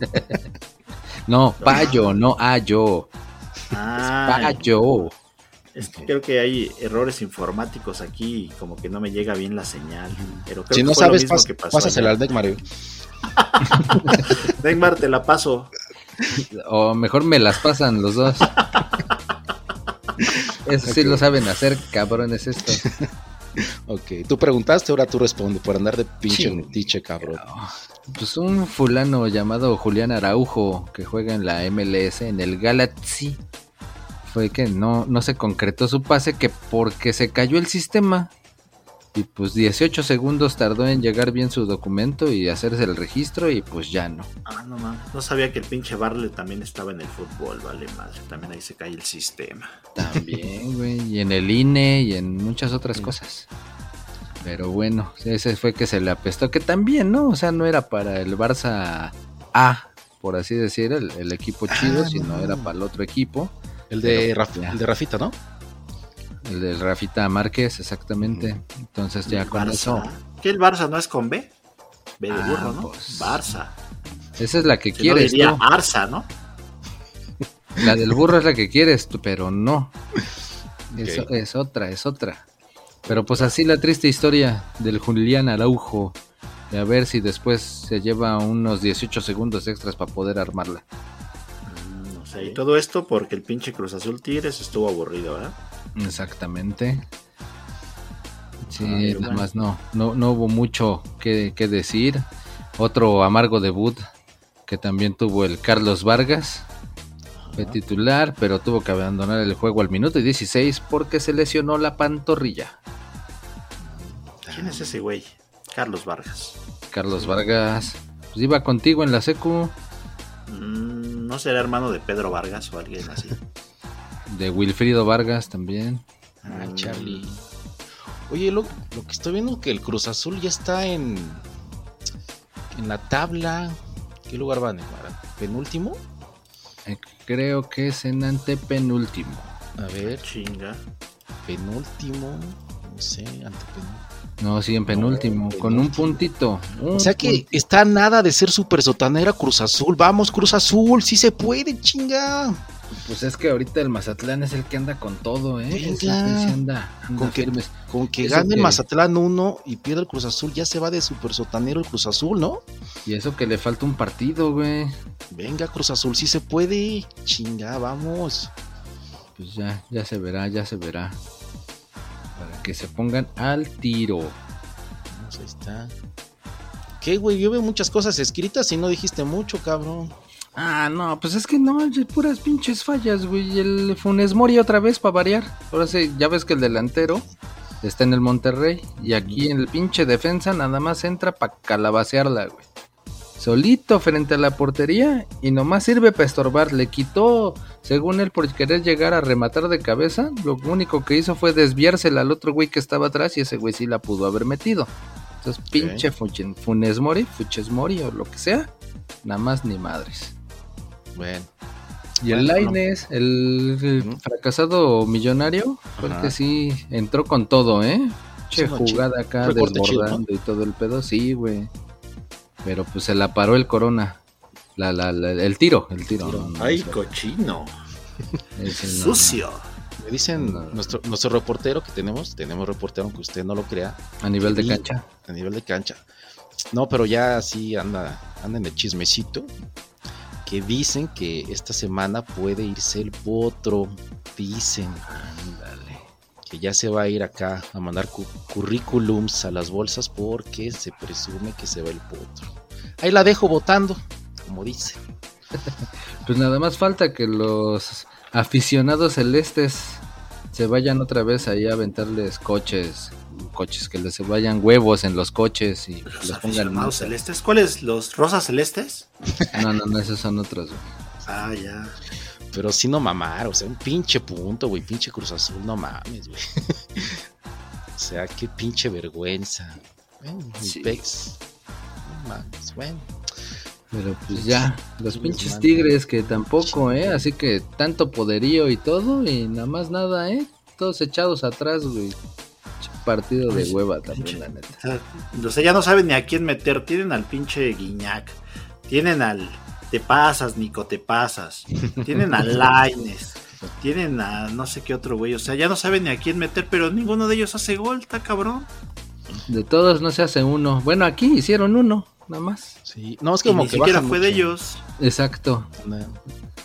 No, payo, no ayo. Ah, Payo. es que creo que hay errores informáticos aquí y como que no me llega bien la señal. Pero creo Si que no fue lo sabes, mismo pas- que pasó pásasela al Mario. Neymar, *laughs* te la paso. O mejor me las pasan los dos. Eso sí lo saben hacer, cabrones estos. *laughs* Ok, tú preguntaste, ahora tú respondes por andar de pinche Sí. metiche, cabrón. Pues un fulano llamado Julián Araujo que juega en la MLS en el Galaxy fue que no, no se concretó su pase que porque se cayó el sistema y pues 18 segundos tardó en llegar bien su documento y hacerse el registro y pues ya no. Ah, no mames. No sabía que el pinche Barley también estaba en el fútbol, vale madre. También ahí se cae el sistema. También, güey, y en el INE y en muchas otras cosas. Pero bueno, ese fue que se le apestó, que también, ¿no? O sea, no era para el Barça A, por así decir, el, el equipo chido, Ah, sino no. era para el otro equipo, El de, Pero, Raf- ya. el de Rafita, ¿no? el del Rafita Márquez, exactamente. Entonces ya El con Barça. eso, ¿Qué el Barça no es con B? B de Ah, burro, ¿no? pues. Barça. esa es la que Si no quieres diría tú. Barça, ¿no? La del burro es la que quieres tú, pero no. Es, *laughs* Ok. es otra, es otra. Pero pues así la triste historia del Julián Araujo. Y a ver si después se lleva unos 18 segundos extras para poder armarla. No sé. Y todo esto porque el pinche Cruz Azul Tigres estuvo aburrido, ¿verdad? Exactamente. Sí, Ay, nada bueno. más no, no, no hubo mucho que, que decir. Otro amargo debut que también tuvo el Carlos Vargas. Fue titular, pero tuvo que abandonar el juego al minuto y 16 porque se lesionó la pantorrilla. ¿Quién es ese güey? Carlos Vargas. Carlos Vargas, pues iba contigo en la secu Mm, ¿No será hermano de Pedro Vargas o alguien así? *laughs* de Wilfrido Vargas también. Ah, Mm. Charlie. Oye, lo, lo que estoy viendo que el Cruz Azul ya está en en la tabla. ¿Qué lugar van, Neymar? ¿Penúltimo? Eh, creo que es en antepenúltimo. A ver, Chinga. penúltimo. No sé, antepenúltimo. No, sí, en penúltimo, con un puntito. O sea que puntito. está nada de ser super sotanera Cruz Azul. Vamos, Cruz Azul, sí se puede, chinga. Pues es que ahorita el Mazatlán es el que anda con todo, ¿eh? Venga. Sí anda, anda Con que-. Con gane que- Mazatlán 1 y pierda el Cruz Azul, ya se va de super sotanero el Cruz Azul, ¿no? Y eso que le falta un partido, güey. Venga, Cruz Azul, sí se puede. Chinga, vamos. Pues ya, ya se verá, ya se verá. Para que se pongan al tiro. Vamos, ahí está. ¿Qué, güey? Yo veo muchas cosas escritas y no dijiste mucho, cabrón. Ah, no, pues es que no, puras pinches fallas, güey. El Funes Mori otra vez para variar. Ahora sí, ya ves que el delantero está en el Monterrey. Y aquí en el pinche defensa nada más entra para calabacearla, güey. Solito frente a la portería y nomás sirve para estorbar. Le quitó, según él, por querer llegar a rematar de cabeza. Lo único que hizo fue desviársela al otro güey que estaba atrás y ese güey sí la pudo haber metido. Entonces, pinche Funes Mori, Fuches Mori o lo que sea, nada más ni madres. Bueno, Y el Laines, el, fracasado millonario, Ajá. que sí entró con todo, ¿eh? Che, jugada acá desbordando y todo el pedo, sí, güey. Pero pues se la paró el corona. La, la, la- el tiro, el tiro. no, no, Ay, cochino. *laughs* ese no, no. Sucio. me dicen No. nuestro, nuestro reportero que tenemos, tenemos reportero aunque usted no lo crea, A nivel de cancha. a nivel de cancha. No, pero ya sí anda, anda en el chismecito. Que dicen que esta semana puede irse el potro. Dicen. Que ya se va a ir acá a mandar cu- currículums a las bolsas porque se presume que se va el potro. Ahí la dejo votando, como dice. *laughs* Pues nada más falta que los aficionados celestes se vayan otra vez ahí a aventarles coches, coches que les vayan huevos en los coches y Los les pongan celestes. ¿Cuáles? ¿Los rosas celestes? No, no, no, esos son otros. güey. Ah, ya. Pero sí no mamar, o sea, un pinche punto, güey, pinche Cruz Azul, no mames, güey. *laughs* o sea, qué pinche vergüenza. Bueno, mi Sí. pex. No mames, bueno. Pero pues ya, los pinches tigres que tampoco, ¿eh? Así que tanto poderío y todo y nada más nada, ¿eh? Todos echados atrás, güey. Pinche Partido de hueva también, pinche- la neta. O sea, ya no saben ni a quién meter. Tienen al pinche Guiñac. Tienen al Te pasas, Nico, te pasas. Tienen a *laughs* Laines. Tienen a no sé qué otro güey. O sea, ya no saben ni a quién meter, pero ninguno de ellos hace gol, está cabrón. De todos no se hace uno. Bueno, aquí hicieron uno, nada más. Sí, no, es Y como ni que siquiera bajan fue de ellos. Exacto. No.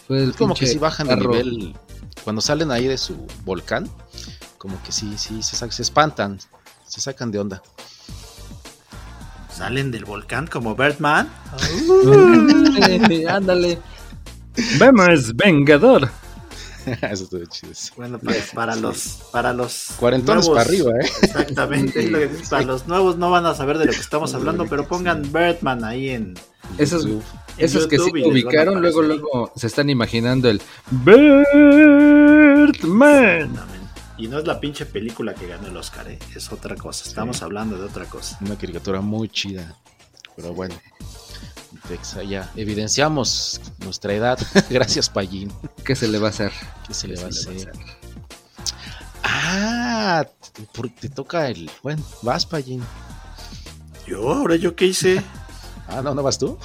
Fue el Es como que si bajan de nivel. Cuando salen ahí de su volcán, como que sí, sí, se espantan, se sacan de onda. Salen del volcán como Birdman. *laughs* Ándale, ándale. Vemos, Vengador. *laughs* Eso estuvo chido. Bueno, *laughs* para, para los para los Cuarentones nuevos- para arriba, ¿eh? Exactamente, es lo que dices, para los nuevos no van a saber de lo que estamos hablando, pero pongan Birdman ahí en, Esos, en esos que sí ubicaron, luego, luego se están imaginando el Birdman. Y no es la pinche película que ganó el Oscar, ¿eh? es otra cosa. Estamos hablando de otra cosa. Una caricatura muy chida. Pero bueno. Ya evidenciamos nuestra edad. *laughs* Gracias, Pallín. ¿Qué se le va a hacer? ¿Qué se le ¿Qué va a se le hacer? Ah, te- toca el. Bueno, vas, Pallín. Yo, ahora yo qué hice. *laughs* Ah, no, ¿no vas tú?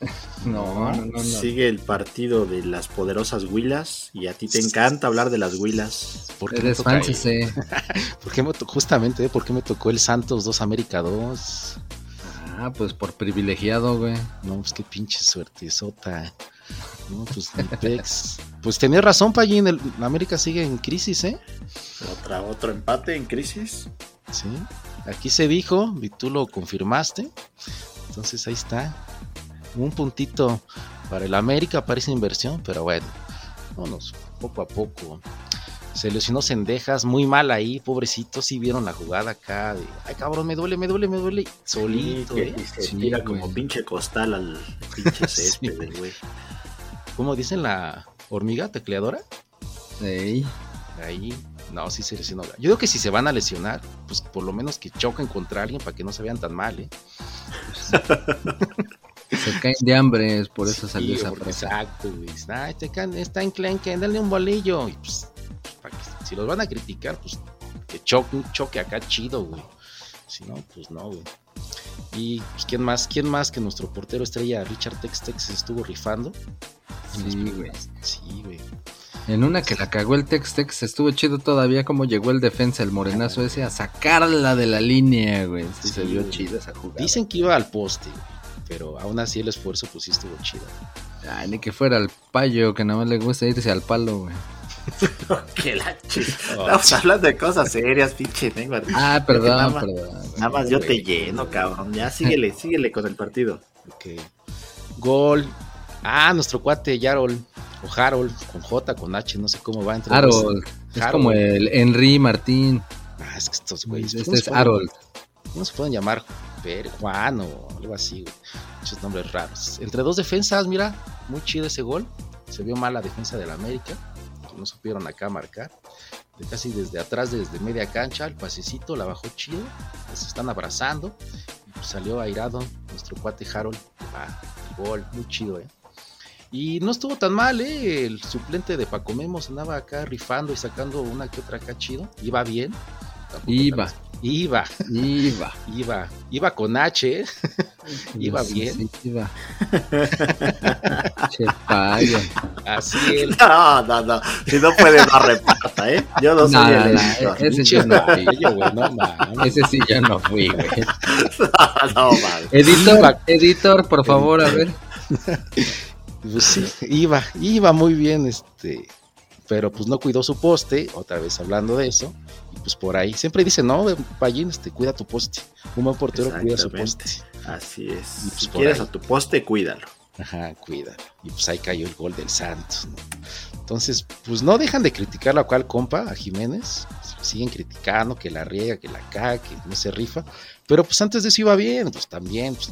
*laughs* No, no, no, no. Sigue el partido de las poderosas Huilas y a ti te encanta hablar de las Huilas. ¿Por qué el- sí. *laughs* ¿Por qué me justamente, ¿eh? ¿por qué me tocó el Santos 2 América 2? Ah, pues por privilegiado, güey. No, pues qué pinche suerte sota. No, pues pex. Pues tenías razón, Pallín, el América sigue en crisis, ¿eh? Otra, otro empate en crisis. Sí. Aquí se dijo y tú lo confirmaste. Entonces ahí está. Un puntito para el América, parece inversión, pero bueno, vámonos poco a poco. Se lesionó Sendejas, muy mal ahí, pobrecito, sí vieron la jugada acá de, ay cabrón, me duele, me duele, me duele, solito, que ¿eh? se Sí, tira güey. como pinche costal al pinche *laughs* césped, güey. güey. ¿Cómo dicen la hormiga tecleadora? Ey. Ahí, no, sí se lesionó. Yo digo que si se van a lesionar, pues por lo menos que choquen contra alguien para que no se vean tan mal, ¿eh? *laughs* *laughs* Se caen de hambre, es por eso salió Sí, esa porque frase. Exacto, güey. Ay, te can- está enclenque, dale un bolillo. Y pues, para que- si los van a criticar, pues que choque, un choque acá chido, güey. Si no, pues no, güey. Y pues, ¿quién más? ¿Quién más que nuestro portero estrella Richard Textex estuvo rifando? Sí, primeras- Sí, güey. En una que la cagó el Tex-Tex, estuvo chido todavía como llegó el defensa, el morenazo ese, a sacarla de la línea, güey. Sí, Sí, se vio güey. chida esa jugada. Dicen que iba al poste, güey. Pero aún así el esfuerzo, pues sí estuvo chido. Ay, ni que fuera el payo, que nada más le gusta irse al palo, güey. *laughs* Que la ch- Estamos hablando de cosas serias, pinche Neymar. Ah, Nada perdón, más- perdón. Nada más yo te lleno, cabrón. Ya síguele, *laughs* síguele con el partido. Ok. Gol. Ah, nuestro cuate Yarol. O Harold, con J, con H, no sé cómo va entre los- Harold. Es Harold. como el Henry Martín. Ah, es que estos güeyes. Este ¿cómo es Harold. ¿Cómo se pueden llamar? Per, Juan o algo así, güey. Muchos nombres raros. Entre dos defensas, mira, muy chido ese gol. Se vio mal la defensa del América. que No supieron acá marcar. De casi desde atrás, desde media cancha, el pasecito la bajó chido. Se están abrazando. Pues salió airado nuestro cuate Harold. Ah, el gol, muy chido, eh. Y no estuvo tan mal, ¿eh? El suplente de Paco Memos andaba acá rifando y sacando una que otra acá chido. Iba bien. Tampoco Iba. Iba, Iba. iba, iba con H, ¿eh? Iba Sí, bien. sí, iba. *laughs* che. Así él. No, no, no. Si no puede, no reparta, ¿eh? Yo no soy No, el no, editor. ese yo no fui. gallo, güey, no mames. Ese sí ya no fui, güey. *laughs* No, mames. Editor, editor, por favor, a ver. Pues sí, iba, iba muy bien, este, pero pues no cuidó su poste, otra vez hablando de eso, pues por ahí, siempre dice, no, Pallín, este, cuida tu poste, un buen portero cuida su poste, Así es. Y pues si quieres ahí. a tu poste, cuídalo. ajá, cuídalo, y pues ahí cayó el gol del Santos, ¿no? Entonces, pues no dejan de criticar a cual compa, a Jiménez, siguen criticando que la riega, que la caga, que no se rifa, pero pues antes de eso iba bien, pues también, pues,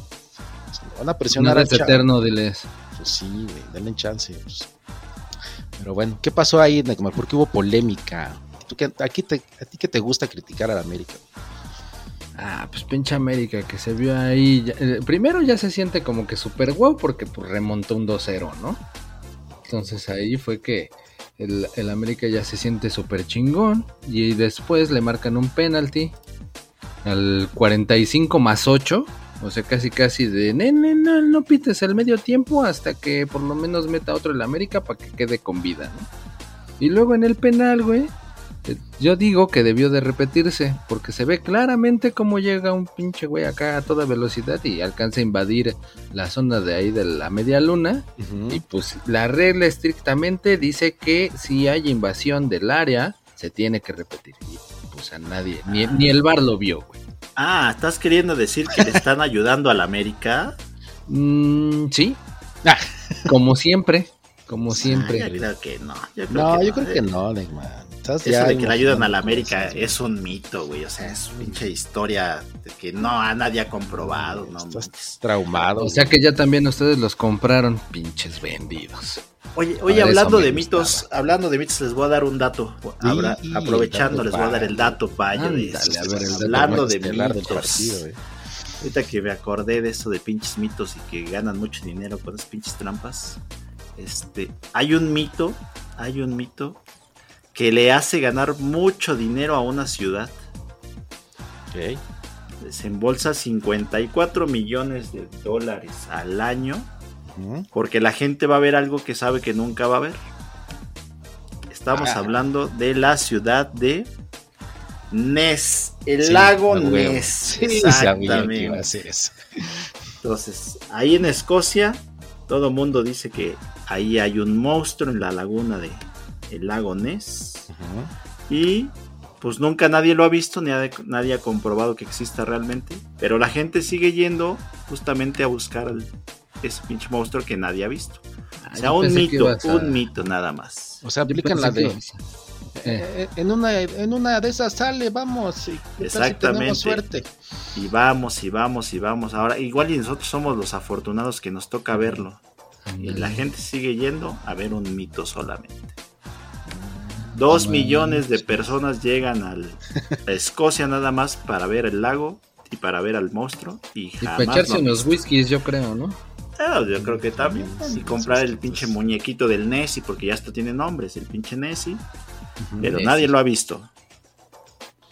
pues, van a presionar al chavo. eterno, diles. Pues sí, güey, denle chance. pues. Pero bueno, ¿qué pasó ahí, Neymar? ¿Por qué hubo polémica? ¿Tú qué- aquí te, ¿A ti que te gusta criticar a la América? Ah, pues pinche América que se vio ahí. eh, primero ya se siente como que super guau porque pues remontó un 2-0, ¿no? Entonces ahí fue que el, el América ya se siente súper chingón. Y después le marcan un penalti al 45 más 8. O sea, casi casi de, nene, no, no pites el medio tiempo hasta que por lo menos meta otro el América para que quede con vida, ¿no? Y luego en el penal, güey, yo digo que debió de repetirse, porque se ve claramente cómo llega un pinche güey acá a toda velocidad y alcanza a invadir la zona de ahí de la media luna. Y pues la regla estrictamente dice que si hay invasión del área, se tiene que repetir. Y pues a nadie, ni, ni el bar lo vio, güey. Ah, ¿estás queriendo decir que le están ayudando al América? Mm, sí, Ah, como siempre, como Ah, siempre. yo creo que no. Yo creo no, que yo creo eh. que no, Neymar. Eso ya de que le ayudan a la América es un mito, güey. O sea, es pinche historia de que no a nadie ha comprobado, no Estás traumado. O sea que ya también ustedes los compraron, pinches vendidos. Oye, oye, hablando de gustaba. mitos, hablando de mitos, les voy a dar un dato. Sí, aprovechando, les voy a dar el dato payo de Ándale, eso. a ver, el dato Hablando de mitos. partido, güey. Ahorita que me acordé de eso de pinches mitos y que ganan mucho dinero con esas pinches trampas. Este, hay un mito, hay un mito que le hace ganar mucho dinero a una ciudad. Ok. Desembolsa 54 millones de dólares al año porque la gente va a ver algo que sabe que nunca va a ver. Estamos Ah. hablando de la ciudad de Ness, el Sí, lago huevo. Ness. Sí, Exactamente. Entonces, ahí en Escocia, todo el mundo dice que ahí hay un monstruo en la laguna de el lago Ness. Y pues nunca nadie lo ha visto, ni ha- nadie ha comprobado que exista realmente. Pero la gente sigue yendo justamente a buscar el- ese pinche monstruo que nadie ha visto. O sea, yo un mito, a- un mito nada más. O sea, aplican la de. Eh, eh, En una, en una de esas sale, vamos. y ¿qué tal si Exactamente. tenemos suerte. Y vamos, y vamos, y vamos. Ahora, igual y nosotros somos los afortunados que nos toca verlo. Y la gente sigue yendo a ver un mito solamente. Dos No millones de personas llegan al, a Escocia nada más para ver el lago y para ver al monstruo. Y Y jamás. para echarse unos whiskies, yo creo, ¿no? Ah, yo creo que también. Sí, y comprar sí, el pinche sí. muñequito del Nessie, porque ya hasta tiene nombres, el pinche Nessie. Pero Nessie. nadie lo ha visto.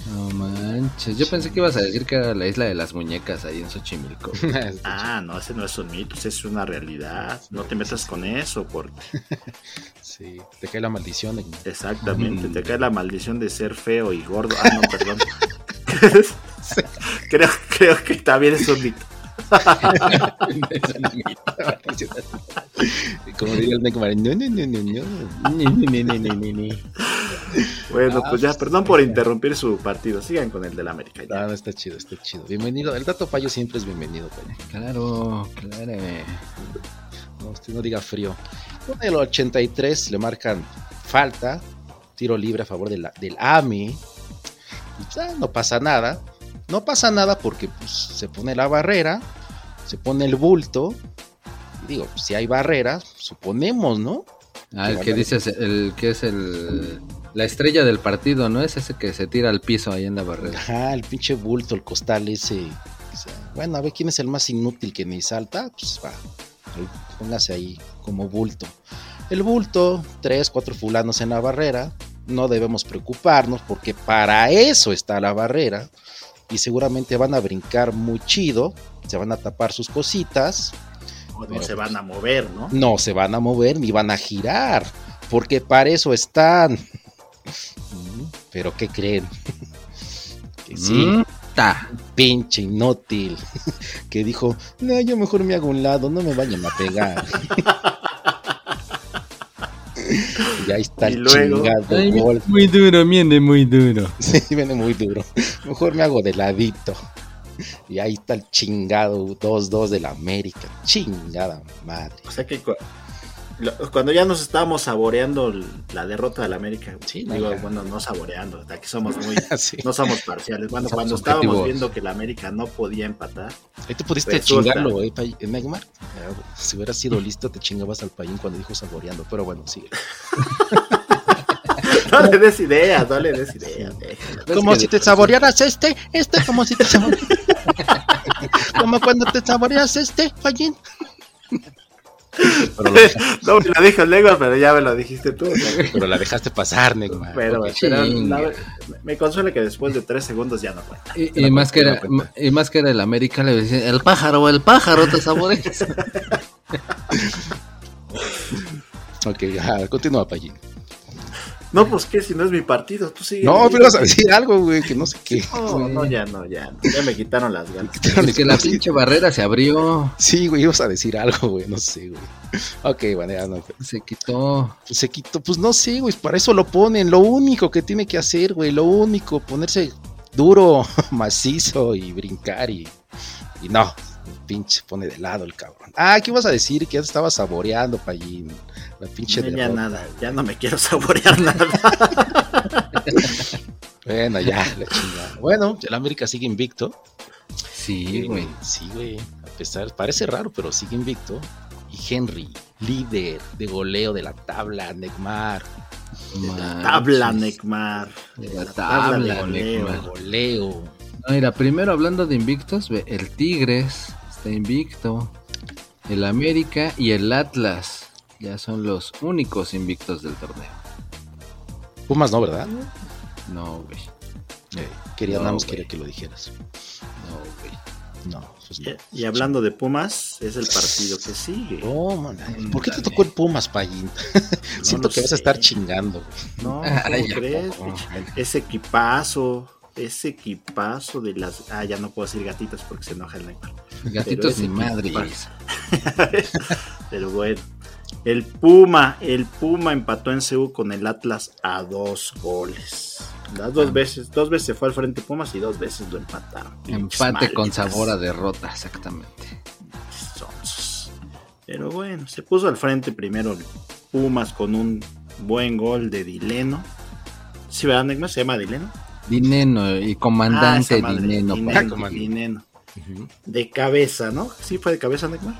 No manches, yo pensé que ibas a decir que era la isla de las muñecas ahí en Xochimilco. *laughs* Ah, no, ese no es un mito, ese es una realidad. No te metas con eso, porque *laughs* Sí, te cae la maldición. Exactamente Mm. te cae la maldición de ser feo y gordo. Ah, no, perdón. creo, creo que también es un mito. Como diría el. Bueno, Ah, pues ya, pues, perdón por interrumpir su partido. Sigan con el del América. ya. Ah, no, está chido, está chido. Bienvenido. El dato payo siempre es bienvenido. Claro, claro. No, usted no diga frío. En el 83 le marcan falta, tiro libre a favor de la- del AMI. Y, pues, ah, no pasa nada. No pasa nada porque pues, se pone la barrera, se pone el bulto. Y digo, si hay barrera, suponemos, ¿no? Ah, el que dices, el que es el la estrella del partido, ¿no? Es ese que se tira al piso ahí en la barrera. Ajá, el pinche bulto, el costal ese. o sea, bueno, a ver quién es el más inútil que ni salta. Pues va, ahí, póngase ahí como bulto. El bulto, tres, cuatro fulanos en la barrera. No debemos preocuparnos porque para eso está la barrera. Y seguramente van a brincar muy chido. Se van a tapar sus cositas. O no se van a mover, ¿no? No se van a mover ni van a girar. Porque para eso están. *laughs* Pero ¿qué creen? *laughs* que sí Mm, pinche inútil *laughs* que dijo, no, yo mejor me hago un lado, no me vayan a pegar. *laughs* y ahí está Y el luego- chingado Ay, gol. muy duro, viene muy duro. *laughs* Sí, viene muy duro. Mejor me hago de ladito. Y ahí está el chingado 2-2 de la América. Chingada madre. O sea que cuando ya nos estábamos saboreando la derrota del América, Sí, digo, no, bueno, no saboreando, aquí somos muy, *laughs* Sí. no somos parciales. Bueno, Somos cuando estábamos viendo que el América no podía empatar, Ahí te pudiste Resulta. chingarlo, eh, eh, Neymar. Eh, Si hubieras sido listo, te chingabas al payín cuando dijo saboreando. Pero bueno, sigue. *laughs* no, le des ideas, no le des ideas. déjalo. Como si te saborearas este, este como si te saborearas. *laughs* como cuando te saboreas este, Fallín. Pero, *laughs* lo- No me lo dijo Lego, pero ya me lo dijiste tú. pero la dejaste pasar, Neymar. Pero, pero la- me consuela que después de tres segundos ya no cuenta. Y, y más que era, y más que era el América le decían, el pájaro, el pájaro te saboreas. *laughs* Ok, ya, continúa, Pallín. No, pues que si no es mi partido, tú sigue. No, pero vas a decir algo, güey, que no sé qué. No, no, ya no, ya. no. Ya me quitaron las ganas. *laughs* es que la pinche barrera se abrió, Sí, güey, ibas a decir algo, güey, no sé, güey. Ok, bueno, ya no. se quitó. Pues se quitó, pues no sé, güey, para eso lo ponen. Lo único que tiene que hacer, güey, lo único, ponerse duro, *laughs* macizo y brincar y, y no, pinche pone de lado el cabrón. Ah, ¿qué ibas a decir? Que ya te estaba saboreando, Pallín. La pinche Ya, ya derrota. nada, ya no me quiero saborear nada. *laughs* Bueno, ya, la chingada. Bueno, el América sigue invicto. Sí, güey. Sí, güey. A pesar, parece raro, pero sigue invicto. Y Henry, líder de goleo de la tabla, Neymar. Tabla, Manches. Neymar. De la La tabla, tabla de goleo. Neymar. Goleo. No, mira, primero hablando de invictos, ve, el Tigres está invicto, el América y el Atlas ya son los únicos invictos del torneo. Pumas no, ¿verdad? No, güey. Eh, quería, No, nada más quería que lo dijeras. No, güey. No, pues no. Y, y hablando de Pumas, es el partido que sigue. No, man, ¿Por qué te tocó el Pumas, Payín? *laughs* Siento que vas a estar chingando, güey. No, *laughs* Ay, ¿cómo ¿a crees? poco? Ese equipazo, ese equipazo de las. Ah, ya no puedo decir gatitas porque se enoja el Neymar. Gatitos ni madre. *laughs* Pero bueno, el Puma, el Puma empató en CU con el Atlas a dos goles. Las dos Ah. veces, dos veces se fue al frente Pumas y dos veces lo empataron. Empate con sabor a derrota, exactamente. Pero bueno, se puso al frente primero Pumas con un buen gol de Dileno. Sí, ¿verdad, Neymar? ¿Se llama Dileno? Dineno y Ah, comandante esa madre, Dineno. Dineno, pa- Dineno. De cabeza, ¿no? Sí, fue de cabeza, Neymar.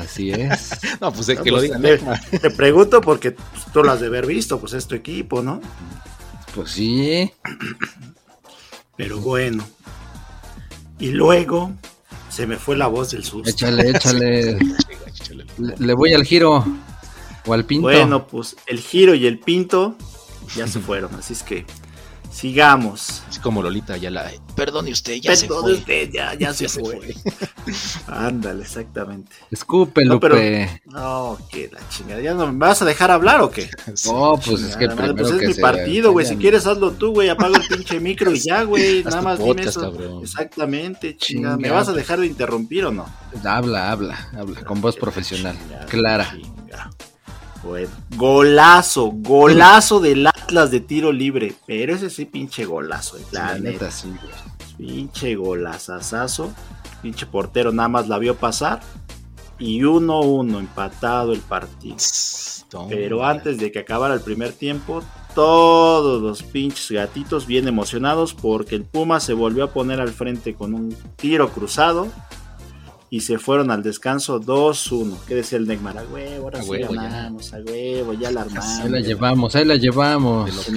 Así es. *laughs* No, pues No, que lo pues, digan. le- Neymar. Te pregunto porque pues, tú lo has de haber visto, pues es tu equipo, ¿no? Pues sí. *clears throat* Pero bueno. Y luego se me fue la voz del susto. Échale, échale. *laughs* Le, le voy al giro. O al pinto. Bueno, pues el giro y el pinto ya se fueron, así es que sigamos. Es como Lolita ya la. Perdone usted, ya se Perdón, fue. usted, ya, ya *laughs* se, se fue. *laughs* Ándale, exactamente. Escupe, No, pero-. No, que la chingada. ¿Ya no me vas a dejar hablar o qué? *laughs* Oh, pues es que primero pues es que mi se partido, güey. Si quieres, hazlo tú, güey. Apaga el pinche micro y ya, güey. Nada más dime podcast, eso. cabrón. Exactamente, chingada. ¿Me vas a dejar de interrumpir o no? Habla, habla, habla, con voz profesional. Chingada, Clara. Bueno, golazo, golazo del Atlas de tiro libre. Pero ese sí, pinche golazo, eh, la La neta. sí. Pinche golazazazo. Pinche portero nada más la vio pasar. Y 1-1 empatado el partido. Toma. Pero antes de que acabara el primer tiempo, todos los pinches gatitos bien emocionados porque el Puma se volvió a poner al frente con un tiro cruzado y se fueron al descanso 2-1. ¿Qué decía el Neymar? A huevo, ahora A sí huevo, ya. ganamos, a huevo, ya la armamos. Ahí la llevamos, ahí la llevamos. Sí.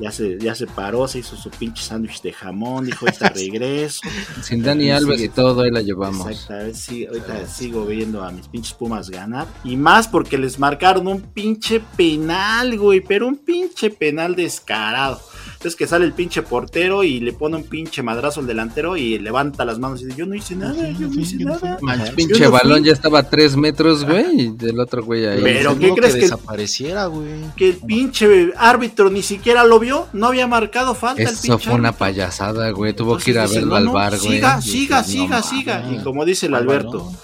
Ya se, ya se paró, se hizo su pinche sándwich de jamón, dijo, ahorita *laughs* regreso. Sin Dani Sí, Alves sí. y todo, ahí la llevamos. Ver si ahorita sigo viendo a mis pinches Pumas ganar. Y más porque les marcaron un pinche penal, güey, pero un pinche penal descarado. Entonces que sale el pinche portero y le pone un pinche madrazo al delantero y levanta las manos y dice, yo no hice nada, yo no hice nada. Pinche no fui. balón ya estaba a tres metros, güey, y del otro güey ahí. Pero, ¿qué crees que- desapareciera, güey? Que el pinche árbitro ni siquiera lo vio, no había marcado falta el Eso pinche fue una payasada, güey. Tuvo Entonces que ir a verlo al no, bar, güey. Siga, siga, siga, siga. Y como dice el Al Alberto, balón.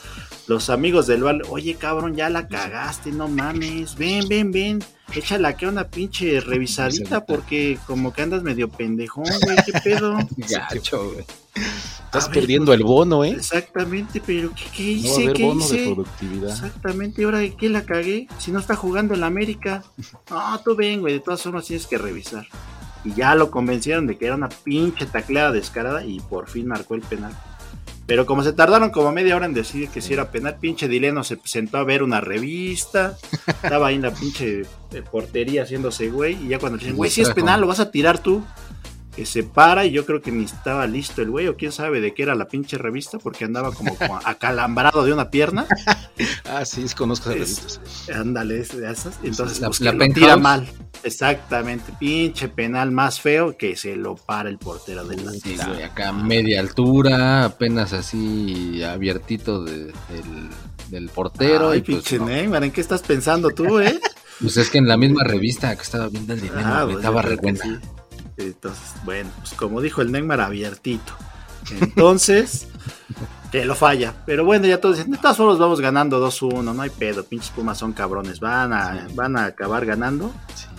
Los amigos del bar, oye cabrón, ya la cagaste, no mames, ven, ven, ven, échale aquí una pinche revisadita porque como que andas medio pendejón, güey, qué pedo. *laughs* Gacho, güey. Estás ver, perdiendo el bono, ¿eh? Exactamente, pero ¿qué, qué No va a hice? haber ¿Qué bono de hice? productividad. Exactamente, ¿y ahora de qué la cagué? Si no está jugando en la América. No, tú ven, güey, de todas formas tienes que revisar. Y ya lo convencieron de que era una pinche tacleada descarada y por fin marcó el penal. Pero como se tardaron como media hora en decir que si era penal, pinche Dileno se sentó a ver una revista. *laughs* Estaba ahí en la pinche eh, portería haciéndose güey. Y ya cuando le dicen, güey, si es penal, lo vas a tirar tú. Que se para y yo creo que ni estaba listo el güey, o quién sabe de qué era la pinche revista, porque andaba como, *laughs* como acalambrado de una pierna. Ah, sí, conozco esas Es- revistas. Ándale, esas. Entonces, La- pues, la que lo Penthouse. tira mal. Exactamente, pinche penal más feo que se lo para el portero del Sí, acá media altura, apenas así abiertito de- del, del portero. Ay, y pues, pinche no. Neymar, ¿en qué estás pensando tú, eh? *laughs* Pues es que en la misma revista que estaba viendo el dinero, Ah, pues, estaba re buena. sí. Entonces, bueno, pues como dijo el Neymar, abiertito. Entonces, *laughs* que lo falla. Pero bueno, ya todos dicen, de todas formas vamos ganando 2-1, no hay pedo, pinches Pumas son cabrones, van a, van a acabar ganando.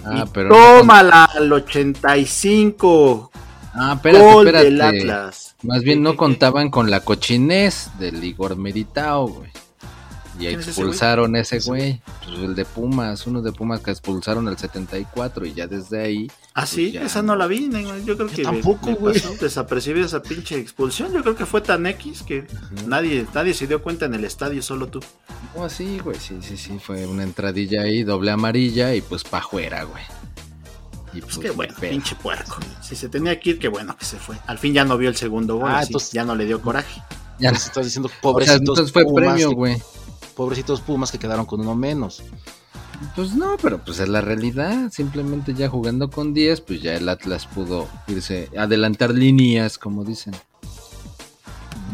Ah, Y pero. tómala al 85, Ah, espérate, gol espérate. del Atlas. Más bien ¿Qué, no *laughs* contaban con la cochinés del Igor Meritao, güey. Y ¿Quién es ese expulsaron ese güey. Pues el de Pumas, uno de Pumas que expulsaron al 74 y ya desde ahí. Ah, sí, Pues ya. esa no la vi, yo creo que me- tampoco, me güey. pasó desapercibida esa pinche expulsión. Yo creo que fue tan X que nadie, nadie se dio cuenta en el estadio, solo tú. Oh, sí, güey, sí, sí, sí. Fue una entradilla ahí, doble amarilla y pues pa' afuera, güey. Y Pues pues qué bueno, pedo. pinche puerco. Si se tenía que ir, qué bueno que se fue. Al fin ya no vio el segundo gol, Ah, entonces- ya no le dio coraje. Ya, Entonces estás diciendo o sea, pobrecitos entonces fue Pumas premio, que- güey. Pobrecitos Pumas que quedaron con uno menos. Pues no, pero pues es la realidad. Simplemente ya jugando con 10, pues ya el Atlas pudo irse, adelantar líneas, como dicen.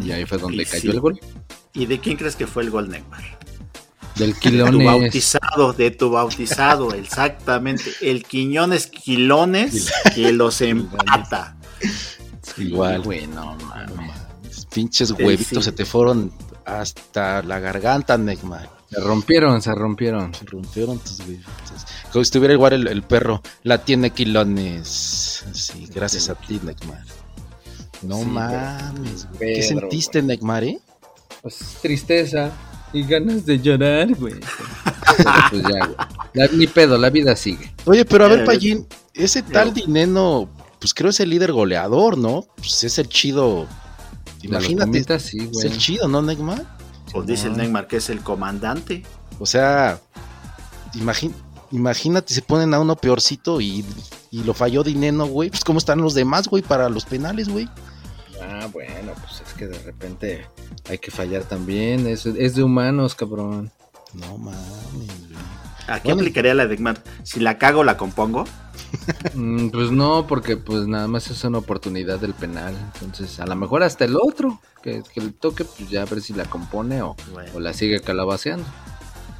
Y ahí fue donde Y cayó sí. el gol. ¿Y de quién crees que fue el gol, Neymar? Del De tu Quilones. bautizado, de tu bautizado, *laughs* exactamente. El Quiñones Quilones que los empata. Igual. güey, no mames. Pinches Sí, huevitos sí. se te fueron hasta la garganta, Neymar. Se rompieron, se rompieron. Se rompieron tus huevitos. Como si estuviera igual el, el perro. La tiene Quilones. Sí, gracias a ti, Neymar. No Sí, mames, güey. Pedro, ¿Qué sentiste, Neymar, eh? Pues tristeza y ganas de llorar, güey. *laughs* Pero, pues ya, güey. La- ni pedo, la vida sigue. Oye, pero a ver. Payín, ese tal Dineno, pues creo es el líder goleador, ¿no? Pues es el chido. Imagínate, Pumitas, sí, es el chido, ¿no, Neymar? Pues dice el Neymar que es el comandante. O sea, imagi- imagínate, se ponen a uno peorcito y, y lo falló Dineno, güey. Pues cómo están los demás, güey, para los penales, güey. Ah, bueno, pues es que de repente hay que fallar también. Es, es de humanos, cabrón. No mames, güey. Aquí Bueno. aplicaría la de Neymar. Si la cago, la compongo. Mm, pues no, porque pues nada más es una oportunidad del penal. Entonces, a lo mejor hasta el otro que, que le toque, pues ya a ver si la compone o, Bueno, o la sigue calabaceando.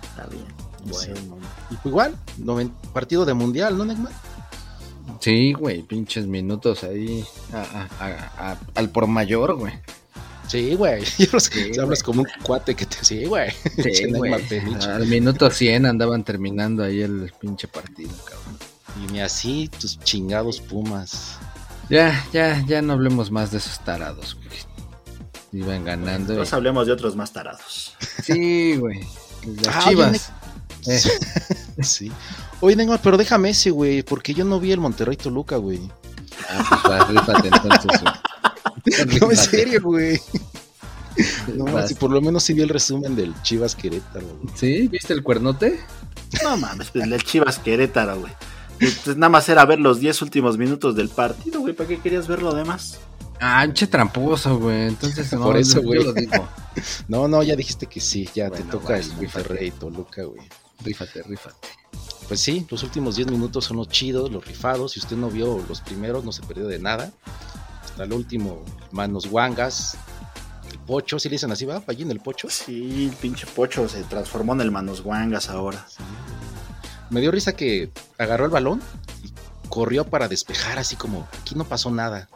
está bien. Bueno. Y pues igual, noven- partido de mundial, ¿no, Neymar? Sí, güey, pinches minutos ahí a- a- a- a- al por mayor, güey. Sí, güey. *laughs* Sí, *laughs* hablas güey. como un cuate que te. Sí, güey. *laughs* Sí. Al minuto 100 andaban terminando ahí el pinche partido, cabrón. Y ni así tus chingados Pumas. Ya, ya, ya no hablemos más de esos tarados, güey. Iban ganando. Entonces hablemos de otros más tarados. Sí, güey. Las Ah, chivas. oye, Eh, Sí. Oye, Neymar, pero déjame ese, güey, porque yo no vi el Monterrey Toluca, güey. ah, pues va, entonces, güey. *laughs* No, en serio, güey. *laughs* No, si por lo menos sí vi el resumen del Chivas Querétaro, güey. ¿Sí? ¿Viste el cuernote? No mames, pues el Chivas Querétaro, güey. Entonces nada más era ver los 10 últimos minutos del partido, güey. ¿Para qué querías ver lo demás? Ah, che tramposo, güey. Entonces, *laughs* no, Por eso, güey. lo digo. No, no, ya dijiste que sí, ya Bueno, te toca vas, el. Monterrey Toluca, güey. Rífate, rífate. Pues sí, los últimos 10 minutos son los chidos, los rifados. Si usted no vio los primeros, no se perdió de nada. Hasta el último, Manos Guangas, el Pocho, ¿sí le dicen así, va? Allí en el Pocho. Sí, el pinche Pocho se transformó en el Manos Guangas ahora. Me dio risa que agarró el balón y corrió para despejar, así como, aquí no pasó nada.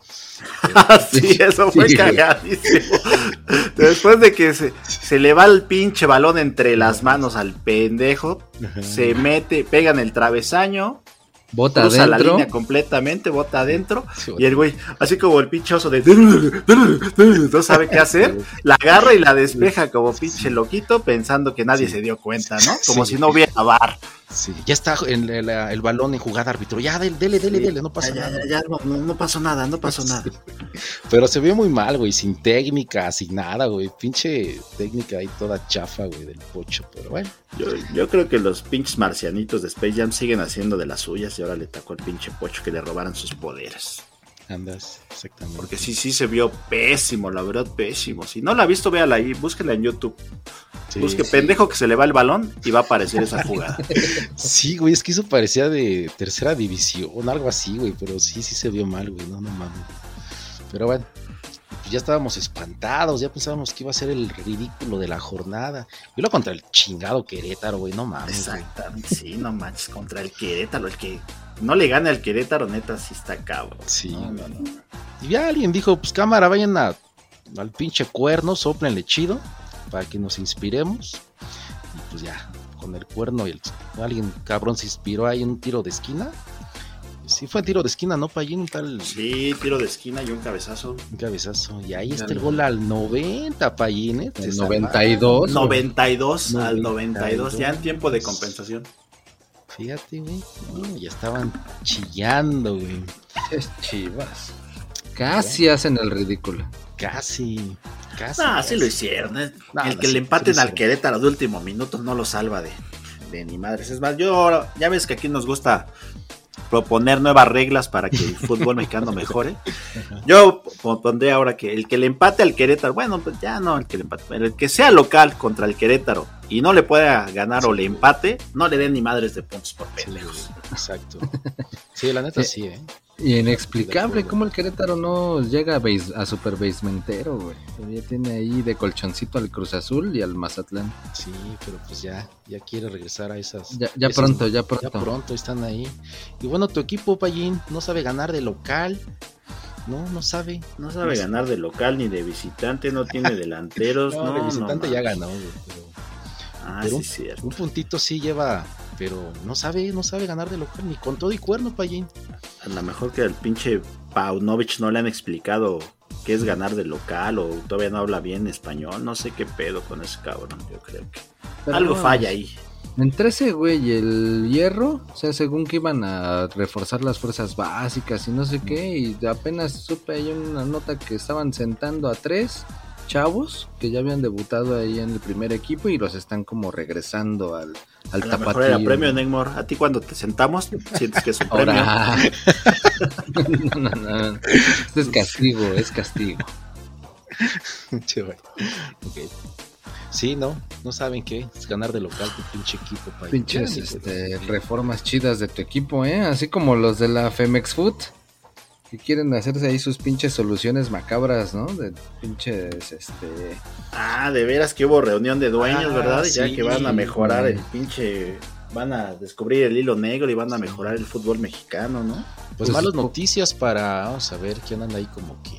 *laughs* sí, eso fue Sí, cagadísimo. Después de que se, se le va el pinche balón entre las manos al pendejo, se mete, pega en el travesaño, Bota cruza la adentro. línea completamente, bota adentro. Sí, Y el güey, así como el pinche oso de. No sabe qué hacer. La agarra y la despeja como pinche loquito, pensando que nadie Sí. se dio cuenta, ¿no? Como Sí. si no hubiera bar. Sí, ya está en el, el balón en jugada árbitro. Ya, dele, dele, dele, dele, no pasa Ya, nada. ya, no, no- no pasó nada, no pasó nada. *laughs* Pero se ve muy mal, güey, sin técnica, sin nada, güey. Pinche técnica ahí toda chafa, güey, del pocho. Pero bueno, Yo, yo creo que los pinches marcianitos de Space Jam siguen haciendo de las suyas y ahora le tocó al pinche pocho que le robaran sus poderes. andas, exactamente. Porque sí, sí se vio pésimo, la verdad, pésimo. Si no la ha visto, véala ahí, búsquela en YouTube. Sí, Busque sí. pendejo que se le va el balón y va a aparecer esa jugada. *laughs* Sí, güey, es que eso parecía de tercera división, algo así, güey, pero sí, sí se vio mal, güey, no, no mames. Pero bueno, pues ya estábamos espantados, ya pensábamos que iba a ser el ridículo de la jornada. Y luego contra el chingado Querétaro, güey, no mames. güey. Exactamente, sí, no manches, contra el Querétaro, el que no le gane al Querétaro, neta, sí está cabrón. Sí, no, no. Y ya alguien dijo, pues cámara, vayan a, al pinche cuerno, soplenle chido, para que nos inspiremos. Y pues ya, con el cuerno y el, alguien cabrón se inspiró ahí en un tiro de esquina. Sí fue tiro de esquina, ¿no? Para allí un tal Sí, tiro de esquina y un cabezazo. un cabezazo. Y ahí está el gol al 90, Payín, ¿eh? El Se 92. 92 al 92. 92, ya en tiempo de compensación. Fíjate, güey. No, ya estaban chillando, güey. Es Chivas. Casi hacen el ridículo. Casi, casi. Ah, sí lo hicieron. ¿eh? No, el que sí, le empaten sí al. Querétaro de último minuto no lo salva de, de ni madres. Es más, yo ahora- ya ves que aquí nos gusta proponer nuevas reglas para que el *laughs* fútbol mexicano mejore. Yo pondré ahora que el que le empate al Querétaro, bueno, pues ya no el que le empate, pero el que sea local contra el Querétaro y no le pueda ganar o le empate, no le den ni madres de puntos por pendejos. exacto. Sí, la neta *laughs* Eh, sí, ¿eh? Y inexplicable cómo el Querétaro no llega a, base- a super basementero, güey. Todavía tiene ahí de colchoncito al Cruz Azul y al Mazatlán. Sí, pero pues ya, ya quiere regresar a esas. Ya, ya esas- pronto, ya Ya pronto. pronto están ahí. Y bueno, tu equipo, Payín, no sabe ganar de local. No, no sabe. No sabe ganar de local ni de visitante, no tiene *laughs* delanteros. No, no, de no visitante ya ganó, güey, pero Ah, Pero sí, cierto. un puntito sí lleva, pero no sabe, no sabe ganar de local, ni con todo y cuerno, Payín. A lo mejor que al pinche Paunovic no le han explicado qué es ganar de local o todavía no habla bien español. No sé qué pedo con ese cabrón. Yo creo que Pero algo falla ahí. Entre ese güey y el hierro, o sea, según que iban a reforzar las fuerzas básicas y no sé qué, y apenas supe ahí una nota que estaban sentando a tres chavos que ya habían debutado ahí en el primer equipo y los están como regresando al, al A lo mejor tapatío. era premio, Neymar. A ti cuando te sentamos, sientes que es un premio. Ahora. *laughs* *laughs* no, no, no. Esto es castigo, es castigo. Sí, güey. Ok. Sí, no, no saben qué es ganar de local tu pinche equipo, Payín. Pinches este, reformas chidas de tu equipo, ¿eh? Así como los de la Femex Food. Que quieren hacerse ahí sus pinches soluciones macabras, ¿no? De pinches, este... Ah, de veras que hubo reunión de dueños, Ah, ¿verdad? Ya que van a mejorar güey. el pinche. Van a descubrir el hilo negro y van a mejorar el fútbol mexicano, ¿no? Pues Pues, malas noticias para, vamos a ver, quién anda ahí como que...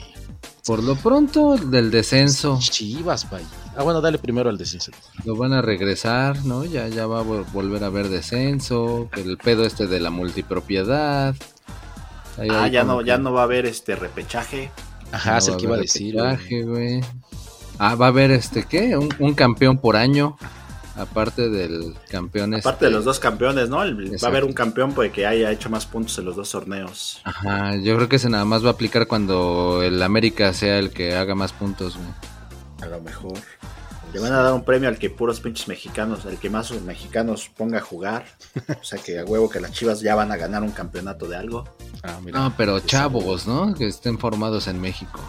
Por lo pronto, del descenso. Chivas, Payín. Ah, bueno, dale primero al descenso. Lo van a regresar, ¿no? Ya, ya va a vol- volver a haber descenso. El pedo este de la multipropiedad. Ahí Ah, ya no, que- ya no va a haber este repechaje. Ajá, no es el que iba a decir. güey. repechaje, güey. Ah, va a haber este, ¿qué? Un, un campeón por año. Aparte del campeón Aparte este- de los dos campeones, ¿no? El- va a haber un campeón que haya hecho más puntos en los dos torneos. Ajá, yo creo que ese nada más va a aplicar cuando el América sea el que haga más puntos, güey. A lo mejor. Le van a dar un premio al que puros pinches mexicanos, al que más mexicanos ponga a jugar. O sea que a huevo que las chivas ya van a ganar un campeonato de algo. Ah, mira. No, pero chavos, ¿no? Que estén formados en México.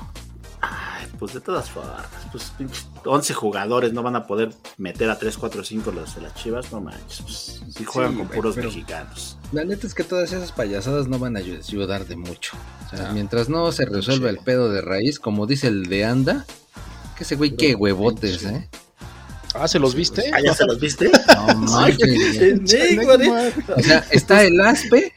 Ay, pues de todas formas, pues pinches 11 jugadores no van a poder meter a 3, 4, 5 los de las chivas, no manches. Pues, si juegan Sí, con puros pero- mexicanos. La neta es que todas esas payasadas no van a ayu- ayudar de mucho. O sea, Ah, mientras no se resuelva el pedo de raíz, como dice el de Anda, que ese güey qué huevotes, ¿eh? Ah, ¿se los viste? Ah, ¿ya se los viste? No *laughs* manches, ¿eh? O sea, está el aspe,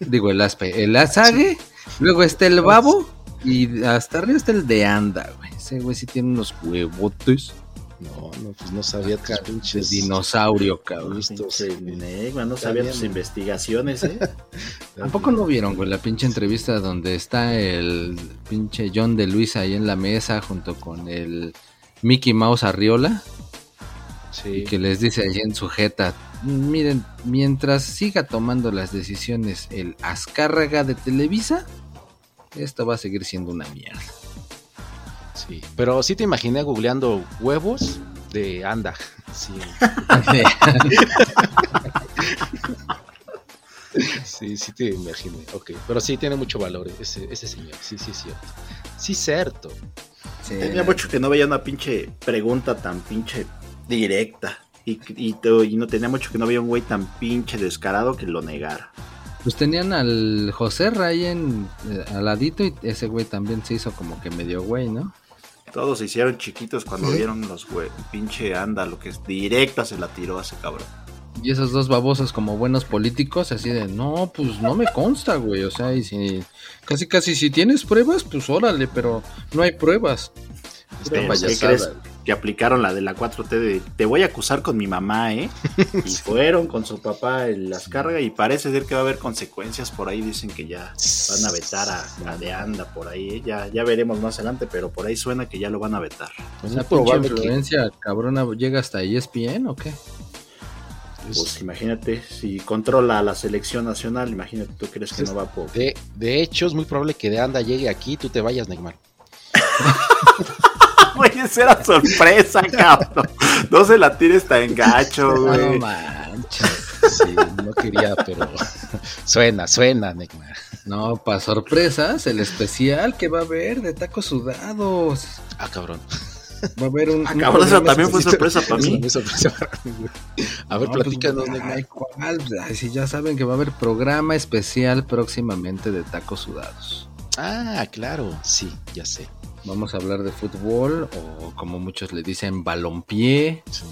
digo el aspe, el azague, luego está el babo y hasta arriba está el de Anda, güey. Ese güey sí tiene unos huevotes. No, no, pues no sabía tus pinches. dinosaurio, cabrón. No sabía tus investigaciones, ¿eh? *laughs* Tampoco no vieron, güey, la pinche entrevista donde está el pinche John de Luis ahí en la mesa junto con el Mickey Mouse Arriola Sí. y que les dice allí en sujeta, miren, mientras siga tomando las decisiones el Azcárraga de Televisa, esto va a seguir siendo una mierda. Sí, pero sí te imaginé googleando huevos de anda. *laughs* Sí, sí, sí te imaginé. Ok, pero sí tiene mucho valor ese, ese señor. Sí, sí, es cierto. Sí, cierto. Sí, Tenía mucho que no veía una pinche pregunta tan pinche directa. Y, y, no tenía mucho que no veía un güey tan pinche descarado que lo negara. Pues tenían al José Ray en eh, al ladito y ese güey también se hizo como que medio güey, ¿no? Todos se hicieron chiquitos cuando vieron los güey. Pinche anda, lo que es directa se la tiró a ese cabrón. Y esos dos babosos como buenos políticos, así de, no, pues no me consta, güey. O sea, y si casi casi si tienes pruebas, pues órale, pero no hay pruebas. ¿Qué payasada, crees? Que aplicaron la de la 4T de te voy a acusar con mi mamá, ¿eh? *laughs* Y fueron con su papá en las cargas y parece ser que va a haber consecuencias por ahí. Dicen que ya van a vetar a, a de anda por ahí. ¿eh? Ya, ya veremos más adelante, pero por ahí suena que ya lo van a vetar. Pues pinche probable que influencia cabrona llega hasta ESPN o qué? Pues imagínate, si controla la selección nacional, imagínate, ¿tú crees que no va por...? de, de hecho es muy probable que de anda llegue aquí y tú te vayas, Neymar. *laughs* *laughs* Güey, esa era sorpresa, *laughs* cabrón. No se la tires tan gacho, No güey. manches. Sí, no quería, pero *laughs* suena, suena, Neymar. No, para sorpresas, el especial que va a haber de tacos sudados. Ah, cabrón. Va a haber un. Ah, cabrón, esa programa también fue sorpresa para Eso mí. no es sorpresa para mí, güey. A ver, No, pues, platícanos, Neymar. ay, ¿cuál? Ay, si ya saben que va a haber programa especial próximamente de tacos sudados. Ah, claro, sí, ya sé. Vamos a hablar de fútbol o como muchos le dicen balompié. Sí.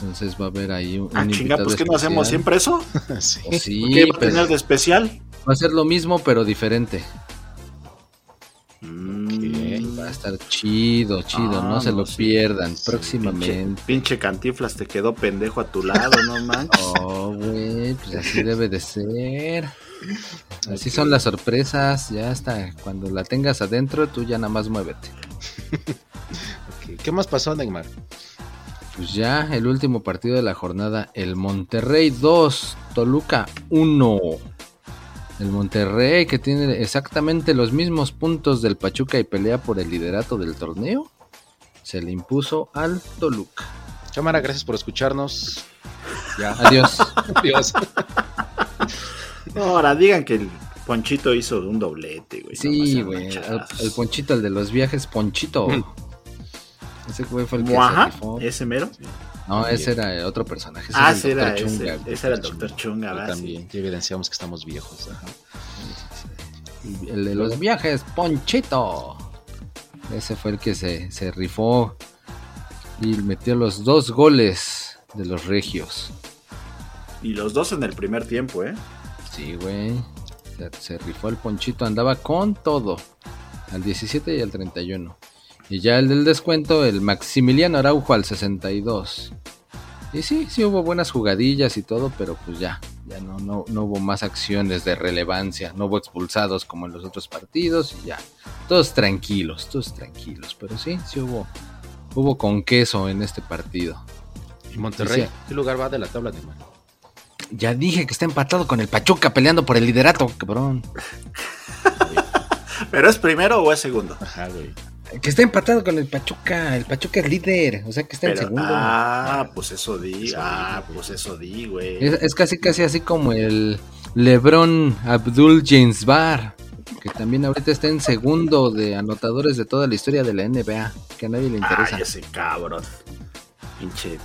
Entonces va a haber ahí un, Ah, un chinga, invitado pues que no hacemos siempre eso. *laughs* Sí. Pues sí, ¿Qué va a tener de especial? va a ser lo mismo pero diferente. Mm, Va a estar chido, chido, Ah, no se no, lo sí. pierdan sí, próximamente. Pinche, pinche cantiflas te quedó pendejo a tu lado, no *laughs* manches. Oh, güey, pues así debe de ser. Así son las sorpresas, ya hasta cuando la tengas adentro, tú ya nada más muévete. ¿Qué más pasó, Neymar? Pues ya el último partido de la jornada, el Monterrey 2, Toluca 1. El Monterrey que tiene exactamente los mismos puntos del Pachuca y pelea por el liderato del torneo, se le impuso al Toluca. Cámara, gracias por escucharnos. Ya, Adiós. *laughs* adiós. *laughs* Ahora digan que el Ponchito hizo un doblete, güey. Sí, güey. El, Ponchito, el de los viajes, Ponchito. Ese güey fue el que rifó. ese mero. No, ese era otro personaje. ese Ah, ese era Dr. ese. Chunga. Ese era el Doctor Chunga, ¿verdad? también, ya evidenciamos que estamos viejos. Ajá. El de los viajes, Ponchito. Ese fue el que se, se rifó y metió los dos goles de los regios. Y los dos en el primer tiempo, ¿eh? Sí, güey. Se, se rifó el Ponchito, andaba con todo. Al 17 y al 31. Y ya el del descuento, el Maximiliano Araujo al 62. Y sí, sí hubo buenas jugadillas y todo, pero pues ya, ya no, no, no hubo más acciones de relevancia, no hubo expulsados como en los otros partidos y ya. Todos tranquilos, todos tranquilos, pero sí, sí hubo, hubo con queso en este partido. ¿Y Monterrey? Sí. ¿Qué lugar va de la tabla, Neymar? Ya dije que está empatado con el Pachuca peleando por el liderato, cabrón. *laughs* ¿Pero es primero o es segundo? Ajá, güey. Que está empatado con el Pachuca. El Pachuca es líder. O sea que está en segundo. ah, pues eso di. Eso Ah, di, pues eso di, güey. Es, es casi casi así como el LeBron Abdul James Bar. Que también ahorita está en segundo de anotadores de toda la historia de la NBA. Que a nadie le interesa. Ay, ese cabrón. Pinche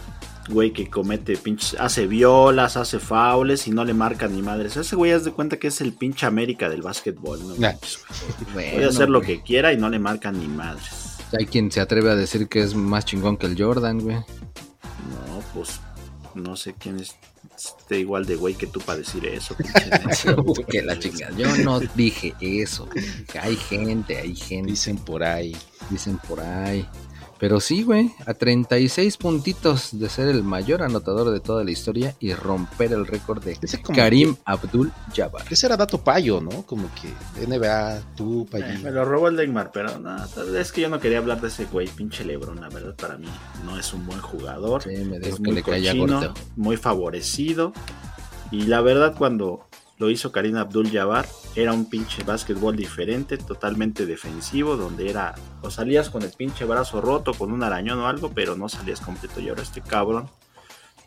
güey que comete pinches. Hace violas, hace faules y no le marca ni madres. Ese güey, haz de cuenta que es el pinche América del básquetbol. ¿no? Nah. Bueno, Puede hacer lo güey. que quiera y no le marcan ni madres. Hay quien se atreve a decir que es más chingón que el Jordan, güey. No, pues no sé quién es esté igual de güey que tú para decir eso. *laughs* que la chingada. Yo no dije eso. Hay gente, hay gente. Dicen por ahí. Dicen por ahí. Pero sí, güey, a 36 puntitos de ser el mayor anotador de toda la historia y romper el récord de Karim Abdul Jabbar. Ese era dato payo, ¿no? Como que NBA, tú, Eh, payín. me lo robó el Neymar, pero no, es que yo no quería hablar de ese güey, pinche Lebron, la verdad para mí no es un buen jugador. Sí, me dijo es que muy le cochino, corto. muy favorecido. Y la verdad, cuando lo hizo Karim Abdul Jabbar, era un pinche básquetbol diferente, totalmente defensivo, donde era o salías con el pinche brazo roto, con un arañón o algo, pero no salías completo. Y ahora este cabrón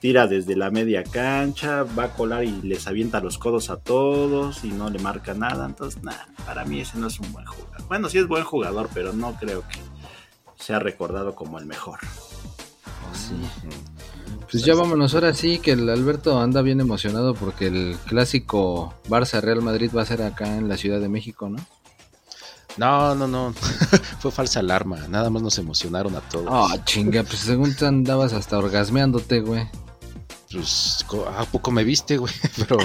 tira desde la media cancha, va a colar y les avienta los codos a todos y no le marca nada. Entonces, nada, para mí ese no es un buen jugador. Bueno, sí es buen jugador, pero no creo que sea recordado como el mejor. Pues ya vámonos, ahora sí que el Alberto anda bien emocionado porque el clásico Barça Real Madrid va a ser acá en la Ciudad de México, ¿no? No, no, no. *laughs* Fue falsa alarma. Nada más nos emocionaron a todos. Ah, chinga, pues según tú andabas hasta orgasmeándote, güey. Pues, ¿a poco me viste, güey? *laughs* Pero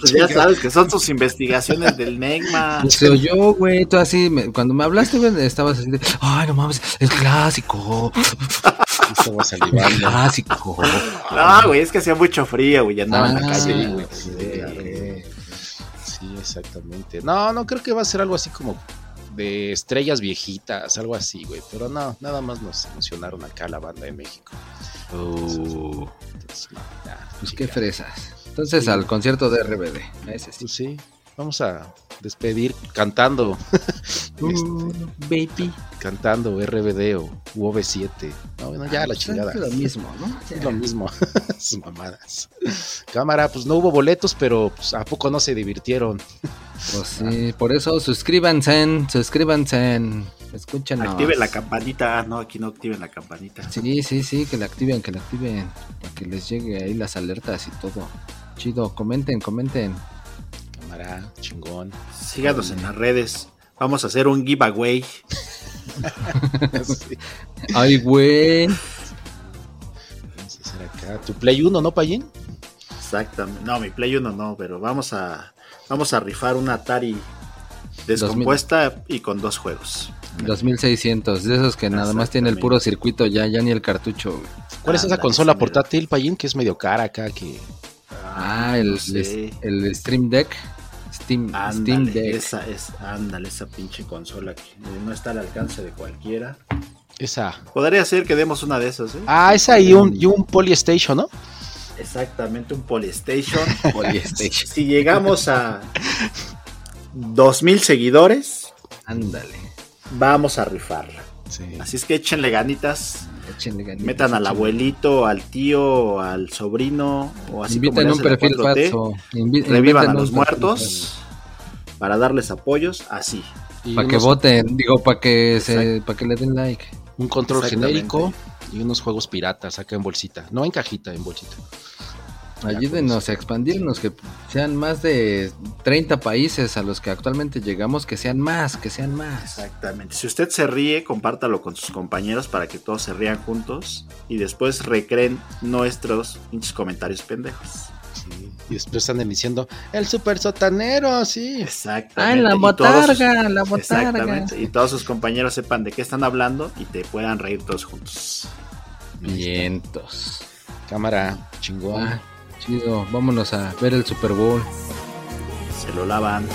Pues ya sabes que son tus investigaciones del Neymar. Pues *laughs* se oyó, güey, tú así, me- cuando me hablaste, güey, estabas así de, ay, no mames, el clásico, estaba salivando. clásico. No, güey, es que hacía mucho frío, güey, ya andaba en la Ah, calle. sí, güey. sí, Sí. Sí, exactamente. No, no creo que va a ser algo así como de estrellas viejitas, algo así, güey. Pero no, nada más nos emocionaron acá la banda de México. Uh, Entonces, no, ya, pues qué fresas. Entonces al concierto de RBD, ese sí. Pues sí, vamos a despedir cantando, *laughs* Uh, baby. cantando RBD o UV7. No, bueno, ya la chingada. Es lo mismo, ¿no? *laughs* Es lo mismo, *laughs* sus mamadas. Cámara, pues no hubo boletos, pero pues, ¿a poco no se divirtieron? Pues sí, por eso suscríbanse, suscríbanse, escúchenos. Activen la campanita. No, aquí no activen la campanita. Sí, sí, sí, que la activen, que la activen, para que les llegue ahí las alertas y todo. Chido, comenten, comenten. Cámara, chingón. Síganos en las redes. Vamos a hacer un giveaway. *laughs* Sí, Ay, güey. vamos a hacer acá. Tu Play 1, ¿no, Payín? Exactamente. No, mi Play 1 no, pero vamos a vamos a rifar una Atari descompuesta y con dos juegos. 2600, de esos que nada más tiene el puro circuito ya, ya ni el cartucho. güey. ¿Cuál es esa consola portátil, Payín? Que es medio cara acá, que... Ah, el, no sé. el Stream Deck. Steam, Steam Ándale, Deck. esa es, ándale, esa pinche consola que eh, no está al alcance de cualquiera. Esa. Podría ser que demos una de esas, ¿eh? Ah, esa y un, y un Polystation, ¿no? Exactamente, un Polystation. *laughs* Polystation. si llegamos a 2000 seguidores, Ándale. vamos a rifarla. Sí. Así es que échenle ganitas, Échenle ganitas, metan al abuelito, al tío, al sobrino, o así Inviten como un perfil 4T, falso. Invi- revivan a los perfil muertos para darles apoyos, así. Para que voten, digo, para que se, para que le den like. Un control genérico y unos juegos piratas acá en bolsita. No en cajita, en bolsita. Ayúdenos a expandirnos, que sean más de 30 países a los que actualmente llegamos, que sean más, que sean más. Exactamente. Si usted se ríe, compártalo con sus compañeros para que todos se rían juntos y después recreen nuestros pinches comentarios pendejos. Sí. Y después andan diciendo, el super sotanero, sí. Exactamente. Ah, la Y todos sus- botarga, la botarga. Exactamente. Y todos sus compañeros sepan de qué están hablando y te puedan reír todos juntos. Vientos. Cámara, chingón. Ah, vámonos a ver el Super Bowl. Se lo lavan.